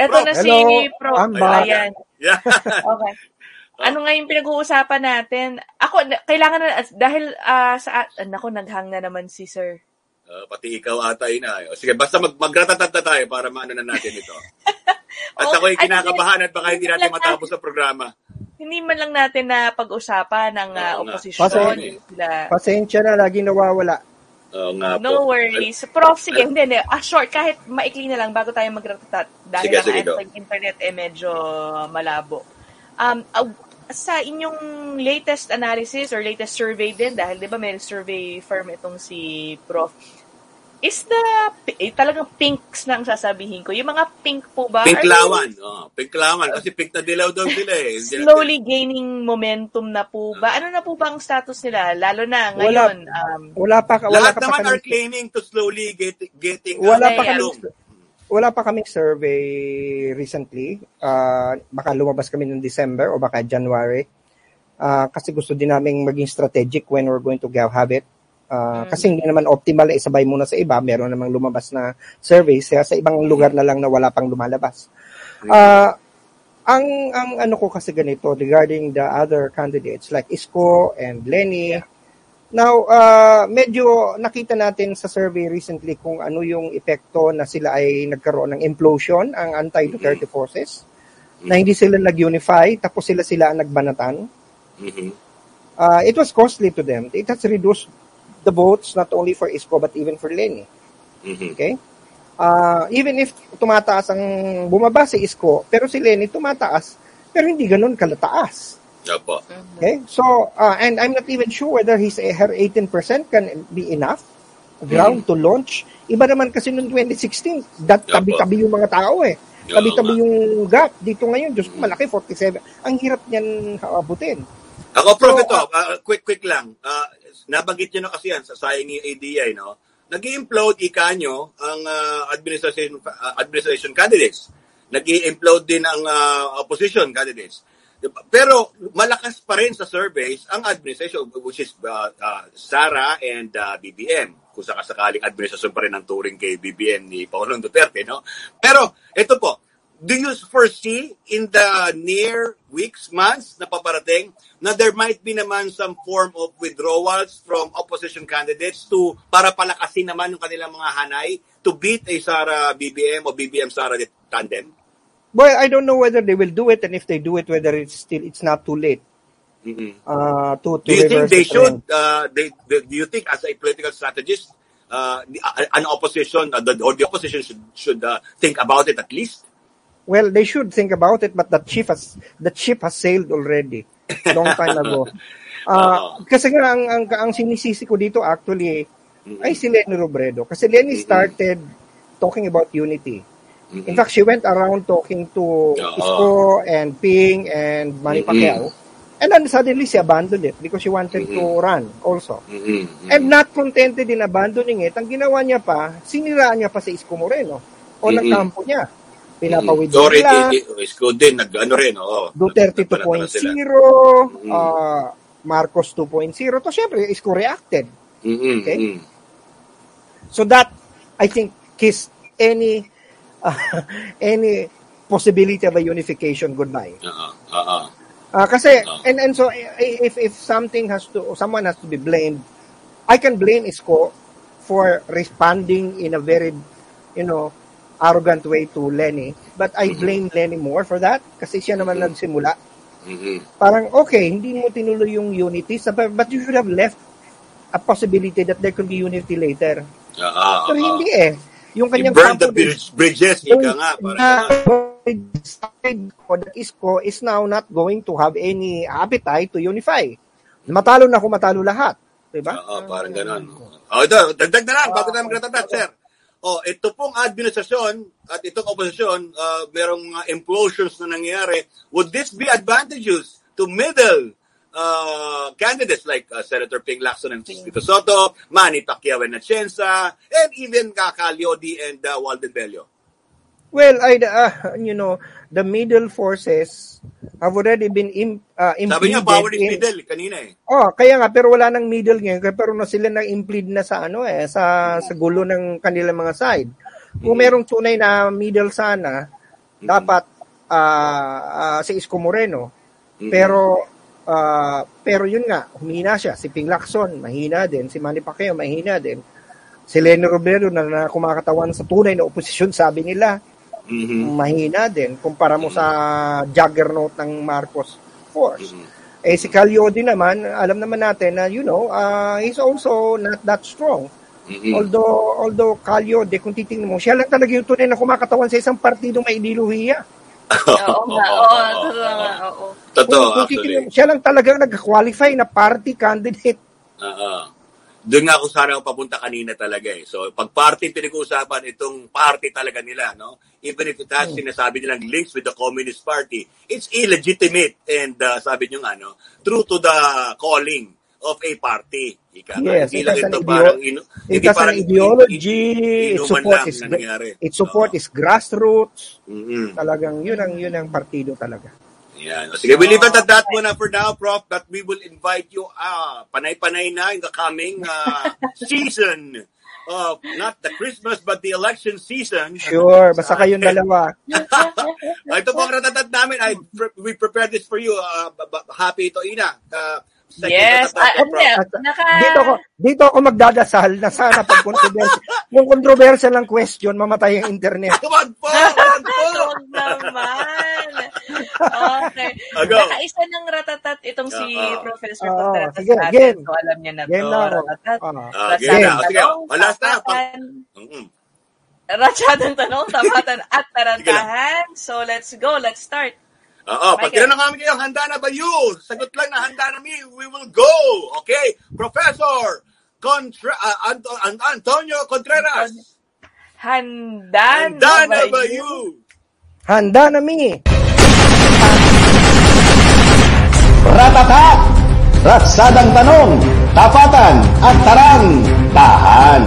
Prof. na si Hello, Prof. Ayan. Yeah. Okay. Ano nga yung pinag-uusapan natin? Ako, na- kailangan na, dahil ah, sa, ah, nako, naghang na naman si Sir. Ah, pati ikaw ata ina. O, Sige, basta mag magratata tayo para maano na natin ito. At Oh, ako'y at kinakabahan at baka hindi natin matapos sa programa. Hindi man lang natin na pag-usapan ng nga. oposisyon. Kasi- Sila. Pasensya na, laging nawawala. Oo nga po. No worries. Prof, sige, hindi, hindi. Ah, short, kahit maikli na lang bago tayo magratatat. Dahil Sige, ang sige, internet eh medyo malabo. Um, sa inyong latest analysis or latest survey din, dahil di ba may survey firm itong si Prof, is the, eh, talagang pinks na ang sasabihin ko. Yung mga pink po ba? Pink are they lawan. Oh, pink lawan. Kasi pink na dilaw daw sila eh. Slowly gaining momentum na po ba? Ano na po ba ang status nila? Lalo na ngayon. um, Wala pa, wala Lahat ka pa naman are claiming to slowly get, getting wala pa Yeah, kami. Wala pa kaming survey recently. Ah, baka lumabas kami ng December o baka January. Ah, kasi gusto din namin maging strategic when we're going to go have it. Ah, Kasi hindi naman optimal na isabay muna sa iba. Meron namang lumabas na surveys. Kaya sa ibang lugar na lang na wala pang lumalabas. Ah, ang ang ano ko kasi ganito regarding the other candidates like Isko and Lenny. Now, uh, medyo nakita natin sa survey recently kung ano yung epekto na sila ay nagkaroon ng implosion, ang anti-Duterte forces, na hindi sila nag-unify, tapos sila sila ang nagbanatan. Mhm. Uh, it was costly to them. It has reduced the votes not only for Isko but even for Lenny. Mhm. Okay? Uh, even if tumataas ang bumaba si Isko, pero si Lenny tumataas, pero hindi ganun kalataas. Opo. Okay? So, uh, and I'm not even sure whether his her 18% can be enough ground to launch. Iba naman kasi noong 2016, that tabi-tabi yung mga tao eh. Tabi-tabi yung gap. Dito ngayon, Diyos ko, malaki, 47. Ang hirap niyan abutin. Ako, Prof, So, ito, ah, quick, quick lang. Ah, nabanggit nyo na kasi yan sa sayang yung ADI, no? nag implode ika nyo ang ah, administration, ah, administration candidates. nag implode din ang ah, opposition candidates. Pero malakas pa rin sa surveys ang administration, which is ah, ah, Sara and ah, BBM. Kung sakasakaling administration pa rin ang turing kay BBM ni Pangulong Duterte. No? Pero ito po, do you foresee in the near weeks, months na paparating na there might be naman some form of withdrawals from opposition candidates to para palakasin naman yung kanilang mga hanay to beat a Sara BBM o BBM Sara tandem? Well, I don't know whether they will do it and if they do it, whether it's still, it's not too late Mhm. uh, to, to Do you think they the should, uh, they, they- do you think as a political strategist, uh, an opposition uh, the, or the opposition should, should uh, think about it at least? Well, they should think about it, but the ship has the ship has sailed already long time ago. Uh, kasi nga ang, ang ang sinisisi ko dito actually ay si Lenny Robredo kasi Lenny started talking about unity. In fact, she went around talking to Isko and Ping and Manny Mhm. Pacquiao. And then suddenly she abandoned it because she wanted to run also. Mhm. And not contented in abandoning it, ang ginawa niya pa, siniraan niya pa si Isko Moreno o Mhm. ng kampo niya. Pinapawid it, nila. it, it, is good din, nag, ano rin, oo. Duterte Nagpalataran 2.0, sila. uh, Marcos 2.0. To syempre, Isko reacted. Mhm, Okay? So that, I think, kissed any uh, any possibility of a unification goodbye. Oo, oo. Uh, kasi, and, and so, if, if something has to, someone has to be blamed, I can blame Isko for responding in a very, you know, arrogant way to Lenny. But I blame Lenny more for that kasi siya naman nagsimula. Mhm. Parang, okay, hindi mo tinuloy yung unity, but you should have left a possibility that there could be unity later. Oo, Pero oo. hindi eh. Yung kanyang burn the bridge, bridges, ika nga. Parang side ko that Isko is now not going to have any appetite to unify. Matalo na kung matalo lahat. Diba? Oo, parang ganun. Oh, ito, dagdag na lang bago tayo magratatat, sir. Oh, ito pong administrasyon at itong oposisyon, uh, merong uh, implosions na nangyayari. Would this be advantageous to middle uh, candidates like uh, Senator Ping Lacson and Tito Soto, Manny Pacquiao and Atienza, and even Kakaliodi and uh, Walden Bello? Well, I, uh, you know, the middle forces have already been im, uh, Sabi niya, implemented power is in- middle kanina eh. Oh, kaya nga pero wala nang middle ngayon kaya pero na sila nang implead na sa ano eh sa sa gulo ng kanilang mga side. Kung merong tunay na middle sana, dapat ah ah, si Isko Moreno. Pero ah, pero yun nga, humina siya. Si Ping Lacson, mahina din. Si Manny Pacquiao, mahina din. Si Lenny Robredo na, na kumakatawan sa tunay na oposisyon, sabi nila, mahina din kumpara mo sa juggernaut ng Marcos force. Eh si Calyodi naman, alam naman natin na you know, uh, he's also not that strong. Although although Calyodi, kung titingnan mo, siya lang talaga yung tunay na kumakatawan sa isang partido may ideolohiya. Oo nga, oo, totoo nga, oo. Totoo, Kung- actually. siya lang talagang nag-qualify na party candidate. Oo. Doon nga ako sana papunta kanina talaga eh. So, pag party pinag-uusapan, itong party talaga nila, no? Even if it has sinasabi nilang links with the Communist Party, it's illegitimate and uh, sabi niyo nga, no? True to the calling of a party. Ika, Yes, it has an ideo- inu- it has an ideology, its support is its support is grassroots. Mhm. Talagang yun ang yun ang partido talaga. Yan. O, Sige, we'll leave it at that muna for now, Prof. But we will invite you, ah, panay-panay na in the coming uh, season of not the Christmas but the election season. Sure, basta kayong dalawa. Ah, ito po ang ratatat namin. I, we prepared this for you. Uh, happy ito, Ina. Uh, Yes, ah, naka... Dito ako, dito ako magdadasal na sana pag controversial, yung controversial ng question, mamatay ang internet. Wag po! Wag po! Naman. Okay. Ah, go. Nakaisa ng ratatat itong si Oo. Professor Oo, Contreras sige, sa atin. So, alam niya na Game to. na. Ratatat. Ah. Ah, Ratsadang game na. Sige, last na. Mm-mm. Ratsadang tanong, tapatan at tarantahan. So, let's go. Let's start. Oo, pag tinanong namin kayo, handa na ba you? Sagot lang na handa na me, we will go. Okay? Professor Contra- ah, Anto- An- Antonio Contreras. Handa, Handa na ba you? Handa na mi. Ratatak! Ratsadang tanong, tapatan at tarang, tahan.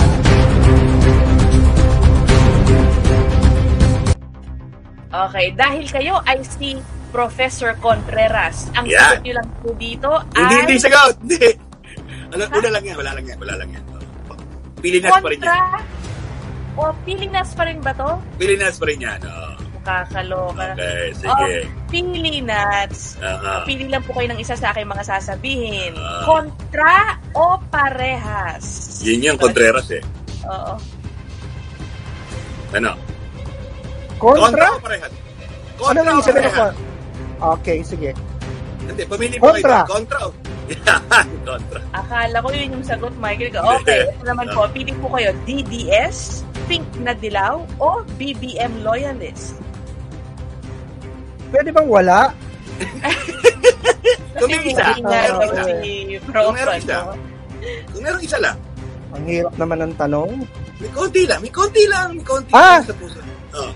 Okay, dahil kayo ay si Professor Contreras. Ang Yan. sagot niyo lang po dito Hindi, ay... hindi sagot. Hindi. Alam, una lang yan, wala lang yan, wala lang yan. Pilinas pa rin yan. Kontra o Pilinas pa rin ba to? Pilinas pa rin yan. Oo. Kakaloka. Okay, sige. Oh, Pilinas. Aha. Pili lang po kayo ng isa sa aking mga sasabihin. Ah. Kontra o parehas? Yun yung Contreras eh. Oo. Ano? Kontra? o parehas? Ano Kontra lang o yung sabihin parehas? ko? Okay, sige. Hindi, pamili mo Kontra. kayo. Kontra. o- Yan, kontra. Akala ko yun yung sagot, Michael. Okay, ito naman po. Pili po kayo, DDS, Pink na Dilaw, o BBM Loyalist? Pwede bang wala? Kung may isa. Ah, raw okay. si Prof. Kung meron isa. ano? Kung meron isa lang. Ang hirap naman ng tanong. May konti lang. May konti lang. May konti Ah! lang sa puso. Oh.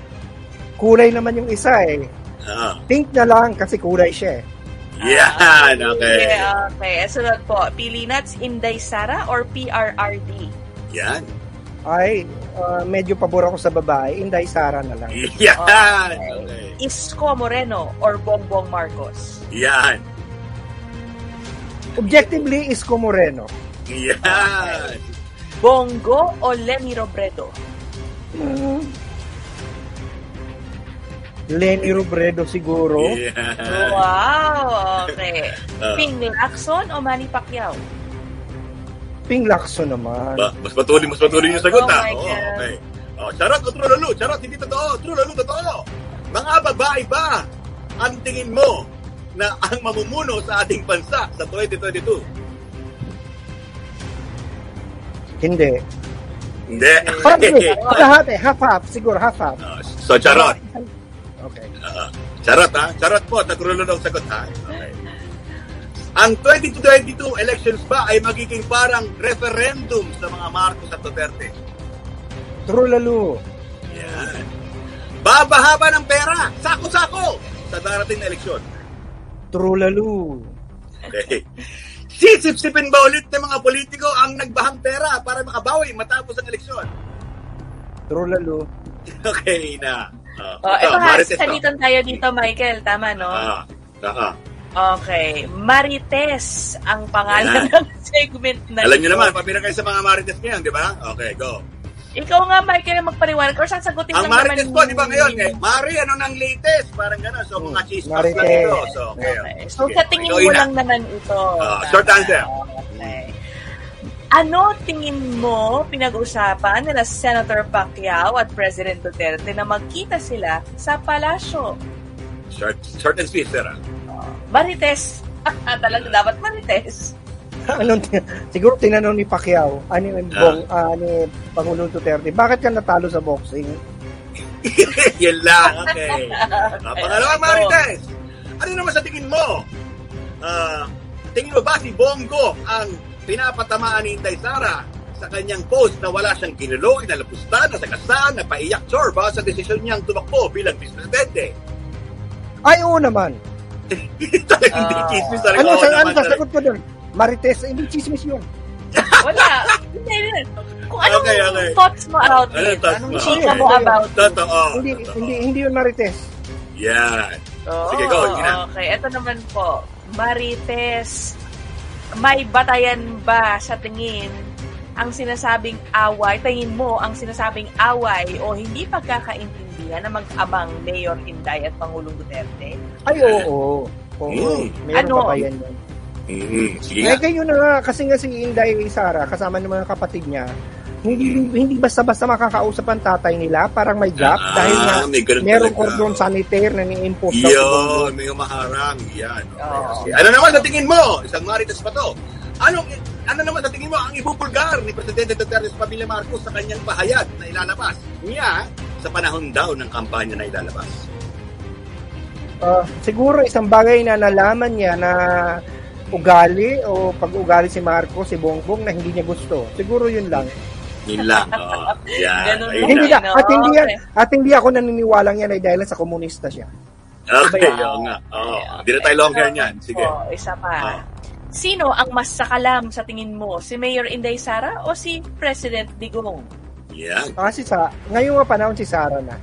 Kulay naman yung isa eh. Ah. Pink na lang kasi kulay siya eh. Yan, okay. Yeah, okay. Sunod po, pili nuts, Inday Sara or PRRD? Yan. Ay, ah, medyo pabor ako sa babae. Inday Sara na lang. Yan. Okay. Isko Moreno or Bongbong Marcos? Yan. Objectively, Isko Moreno. Yan. Bongo o Lenny Robredo? Lenny Robredo siguro. Yan. Wow, okay. Ah. Ping Lacson o Manny Pacquiao? Ping Lacson naman. Ba, mas patuloy, mas patuloy yung sagot Oh ha. my Oo, God. okay. Oh, charot o true lalo? Charot, hindi totoo. True lalo, totoo. Mga babae ba ang tingin mo na ang mamumuno sa ating bansa sa 2022? Hindi. Hindi. Lahat eh. Half-half. Siguro half-half. so, charot. Ah, charot ha? Charot po. Na true lalo ang sagot ha? Okay. Ang 2022 elections ba ay magiging parang referendum sa mga Marcos at Duterte? True lalo. Yan. Babahaba ng pera, sako-sako, sa darating na eleksyon. True lalo. Okay. Sisip-sipin ba ulit ng mga politiko ang nagbahang pera para makabawi matapos ang eleksyon? True lalo. Okay na. Uh, Oh, ito ha, salitan tayo dito, Michael. Tama, no? Ah, ah, Okay. Marites ang pangalan ng segment na Alam niyo ito. naman, pabira kayo sa mga marites ngayon, di ba? Okay, go. Ikaw nga, Michael, ang magpaliwanag. Or sasagutin Ang lang naman marites ni- po, di ba ngayon? Eh, Mari, ano nang latest? Parang gano'n. So, mga chispas lang Marites. ito. So, okay. Okay. So, Sige, sa tingin ikaw, mo lang naman ito. Ah, short answer. Okay. Ano tingin mo pinag-usapan nila Senator Pacquiao at President Duterte na magkita sila sa palasyo? Short, short and sweet, sir. ah. Marites. Talaga dapat Marites. Anong, tin- siguro tinanong ni Pacquiao, ani Ah. Bong, ah, ni Pangulong Duterte, bakit ka natalo sa boxing? Yan lang, okay. Uh, pangalawang Marites, ano naman sa tingin mo? Ah, tingin mo ba si Bongo ang pinapatamaan ni Inday Sara sa kanyang post na wala siyang kinuloy, nalapusta, nasagasaan, napaiyak sorba sa desisyon niyang tumakbo bilang presidente? Ay, oo naman. Talagang hindi chismis talaga. Ano, Oo sa, naman ano sasagot ko doon? Marites, hindi chismis yun. Wala. Hindi, hindi. Kung anong Okay, okay. thoughts mo about Ano it? thoughts Anong mo? chika mo about it? Totoo. Hindi, hindi, hindi yun Marites. Yan. Sige, go. Okay, ito naman po. Marites, may batayan ba sa tingin ang sinasabing away, tingin mo ang sinasabing away o hindi pagkakaintindihan na mag-amang Mayor Inday at Pangulong Duterte? Ay, oo. Oo. Hmm. Meron Ano? pa ba yan? Mm, sige Eh, nga. kayo na nga, kasi nga si Inday Sara, kasama ng mga kapatid niya, hindi hindi basta-basta makakausap ang tatay nila, parang may gap, Ah, dahil nga may merong cordon sanitaire na ni-impose sa. Yun, may umaharang. Yan. Okay. Ano naman sa tingin mo? Isang marites pa to. Anong, ano naman sa tingin mo ang ibubulgar ni Presidente Duterte sa pamilya Marcos sa kanyang pahayag na ilalabas niya sa panahon daw ng kampanya na ilalabas? Ah, siguro isang bagay na nalaman niya na ugali o pag-ugali si Marcos, si Bongbong na hindi niya gusto. Siguro yun lang. Yun lang. Oh, yan. Ganun Ayun hindi lang. na, at hindi yan, at hindi ako naniniwalang yan ay dahil sa komunista siya. Okay, oo nga. Oo. Hindi na tayo longer niyan. Sige. Po, isa pa. Ah. Sino ang mas sakalam sa tingin mo? Si Mayor Inday Sara o si President Digong? Yan. Kasi sa, ngayong mga panahon si Sara na.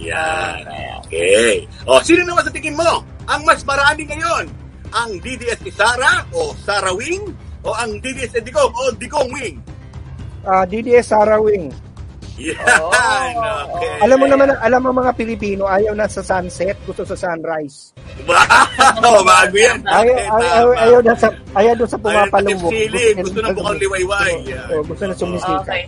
Yan. Okay. O, sino naman sa tingin mo ang mas marami ngayon? Ang DDS ni Sara o Sara Wing? O ang DDS ni Digong o Digong Wing? Ah, DDS Sara Wing. Yan. Oh, Okay. Alam mo naman, alam mo mga Pilipino, ayaw na sa sunset, gusto sa sunrise. Wow! Bago yan. Ayaw, ayaw, tama. ayaw, na sa, ayaw doon sa Ayaw pumapalubog. na gusto ng bukang liwayway. Yan. Oh, gusto na sumisika. Okay.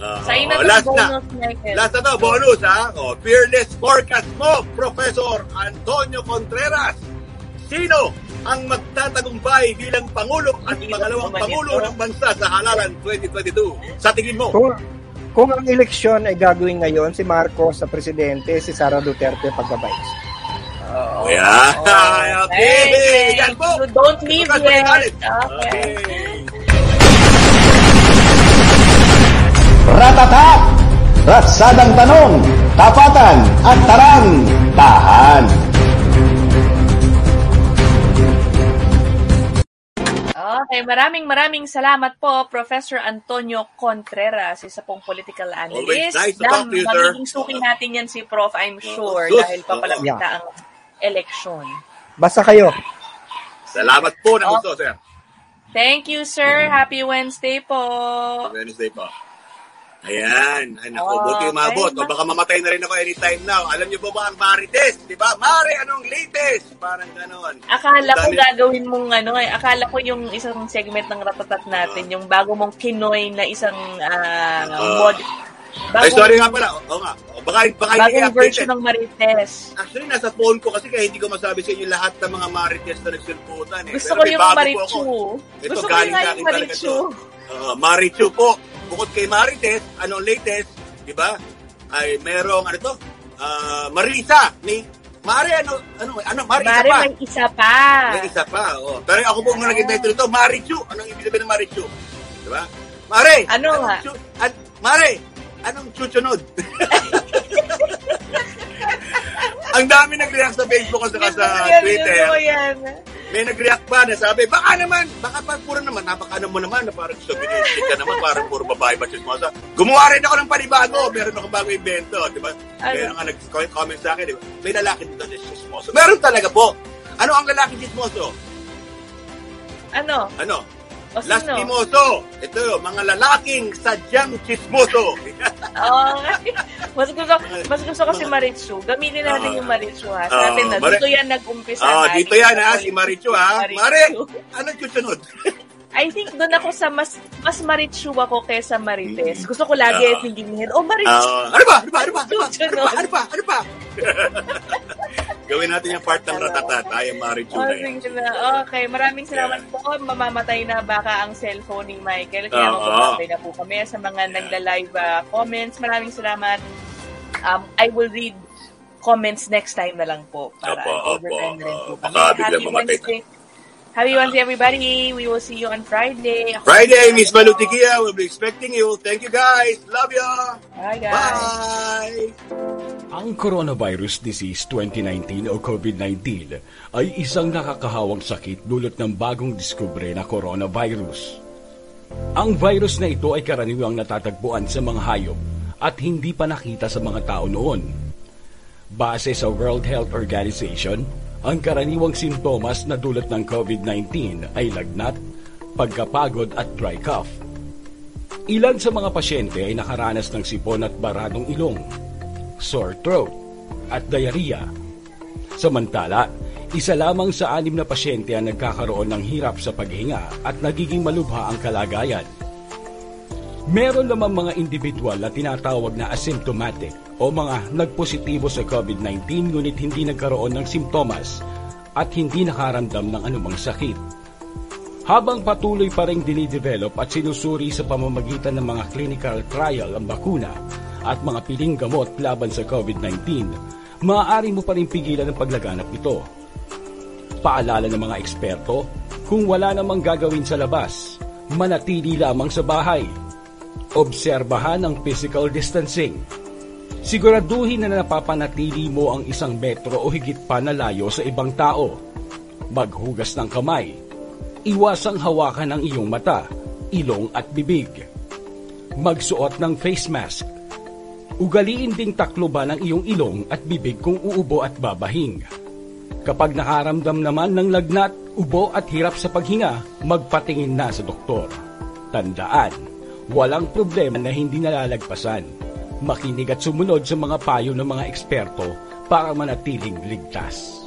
Ah, Sa oh, last na. Michael. Last na to, bonus ha. Oh, fearless forecast mo, Professor Antonio Contreras. Sino ang magtatagumpay bilang Pangulo at pangalawang Pangulo ng bansa sa halalan 2022? Sa tingin mo? Kung, kung ang eleksyon ay gagawin ngayon, si Marcos sa presidente, si Sara Duterte pagbabayas. Oh, yeah. okay. Hey, Yan po. you don't leave yet. balik. Okay. Ratata! Ratsadang tanong, tapatan at tarang, tahan. Okay, maraming maraming salamat po, Professor Antonio Contreras, isa pong political Always analyst. nice to talk to you, sir. magiging suki natin yan si Prof, I'm sure, sus. dahil papalapit Yeah. na ang election. Basta kayo. Salamat po na gusto, sir. Thank you, sir. Happy Wednesday po. Wednesday po. Ayan. Ay, naku, Oh, buti umabot. okay. O baka mamatay na rin ako anytime now. Alam niyo po ba ang Marites? Di ba? Mari, anong latest? Parang ganon. Akala ko gagawin mong ano eh, akala ko yung isang segment ng ratatat natin, yung bago mong kinoy na isang ah, Ah. mod, Ay, bagong, sorry nga pala. Oo nga. O, baka, baka hindi kayo version updated. ng Marites. Actually, nasa phone ko kasi kaya hindi ko masabi sa inyo lahat ng mga Marites na nagsulputan eh. Gusto Pero ko yung bago Marichu. Ito, Gusto ko yung Marichu. Uh, Marichu po. Bukod kay Marites, anong latest, di ba? Ay merong, ano to? Ah, Marisa ni Mare, ano, ano, ano, Mare, isa pa. may isa pa. May isa pa, oh. Pero ako po nga nag-invento nito, Marichu. Anong ibig sabihin ng Marichu? Di ba? Mare! Ano nga? chu- an- Mare! Anong chuchunod? Ang dami nag-react sa Facebook at saka sa Yan, Twitter. yun, yan. May nag-react pa na sabi, baka naman, baka pa puro naman, napaka mo naman, na parang chauvinistic ka naman, parang puro babae ba chismosa. Gumawa rin ako ng panibago, meron ako bago invento, di ba? Meron nga nag-comment sa akin, di ba? May lalaki dito na chismoso. Meron talaga po. Ano ang lalaki chismoso? Ano? Ano? O? Lastimoso. Ito mga lalaking sadyang chismoso. Oo. mas gusto, mas gusto ko si Marichu. Gamitin natin Oo. yung Marichu ha. Sa Oo, atin na. Dito yan nag-umpisa. Ah, ha? dito yan ha, si Marichu ha. Marichu. Mare, anong susunod? I think doon ako sa mas mas Marichu ako kaysa Marites. Gusto ko lagi Oo. tingin, oh Marichu. Ah, ano ba? Ano ba? Ano ba? Ano ba? Ano Sunod. ba? Ano ba? Ano ba? Gawin natin yung part ng ratata. Tayo Marichu Oh, na yan. Okay, maraming salamat po. Mamamatay na baka ang cellphone ni Michael. Kaya Oo. magbabay na po kami sa mga nagla-live uh, comments. Maraming salamat. Um, I will read comments next time na lang po. Para Opo, na rin po. Baka biglang mamatay Wednesday. Happy Wednesday, everybody. We will see you on Friday. Ako- Friday, Miss Malutikia, we'll be expecting you. Thank you guys. Love you. Bye, guys. Bye. Ang Coronavirus Disease 2019 o COVID-19 ay isang nakakahawang sakit dulot ng bagong diskubre na coronavirus. Ang virus na ito ay karaniwang natatagpuan sa mga hayop at hindi pa nakita sa mga tao noon. Base sa World Health Organization, ang karaniwang sintomas na dulot ng COVID-19 ay lagnat, pagkapagod at dry cough. Ilan sa mga pasyente ay nakaranas ng sipon at baradong ilong, sore throat, at diarrhea. Samantala, isa lamang sa anim na pasyente ang nagkakaroon ng hirap sa paghinga at nagiging malubha ang kalagayan. Meron lamang mga individual na tinatawag na asymptomatic o mga nagpositibo sa COVID-19 ngunit hindi nagkaroon ng simptomas at hindi nakaramdam ng anumang sakit. Habang patuloy pa rin dinidevelop at sinusuri sa pamamagitan ng mga clinical trial ang bakuna at mga piling gamot laban sa COVID-19, maaari mo pa rin pigilan ang paglaganap nito. Paalala ng mga eksperto, kung wala namang gagawin sa labas, manatili lamang sa bahay. Obserbahan ang physical distancing. Siguraduhin na napapanatili mo ang isang metro o higit pa na layo sa ibang tao. Maghugas ng kamay. Iwasang hawakan ang iyong mata, ilong at bibig. Magsuot ng face mask. Ugaliin ding takloban ang iyong ilong at bibig kung uubo at babahing. Kapag nakaramdam naman ng lagnat, ubo at hirap sa paghinga, magpatingin na sa doktor. Tandaan, walang problema na hindi nalalagpasan. Makinig at sumunod sa mga payo ng mga eksperto para manatiling ligtas.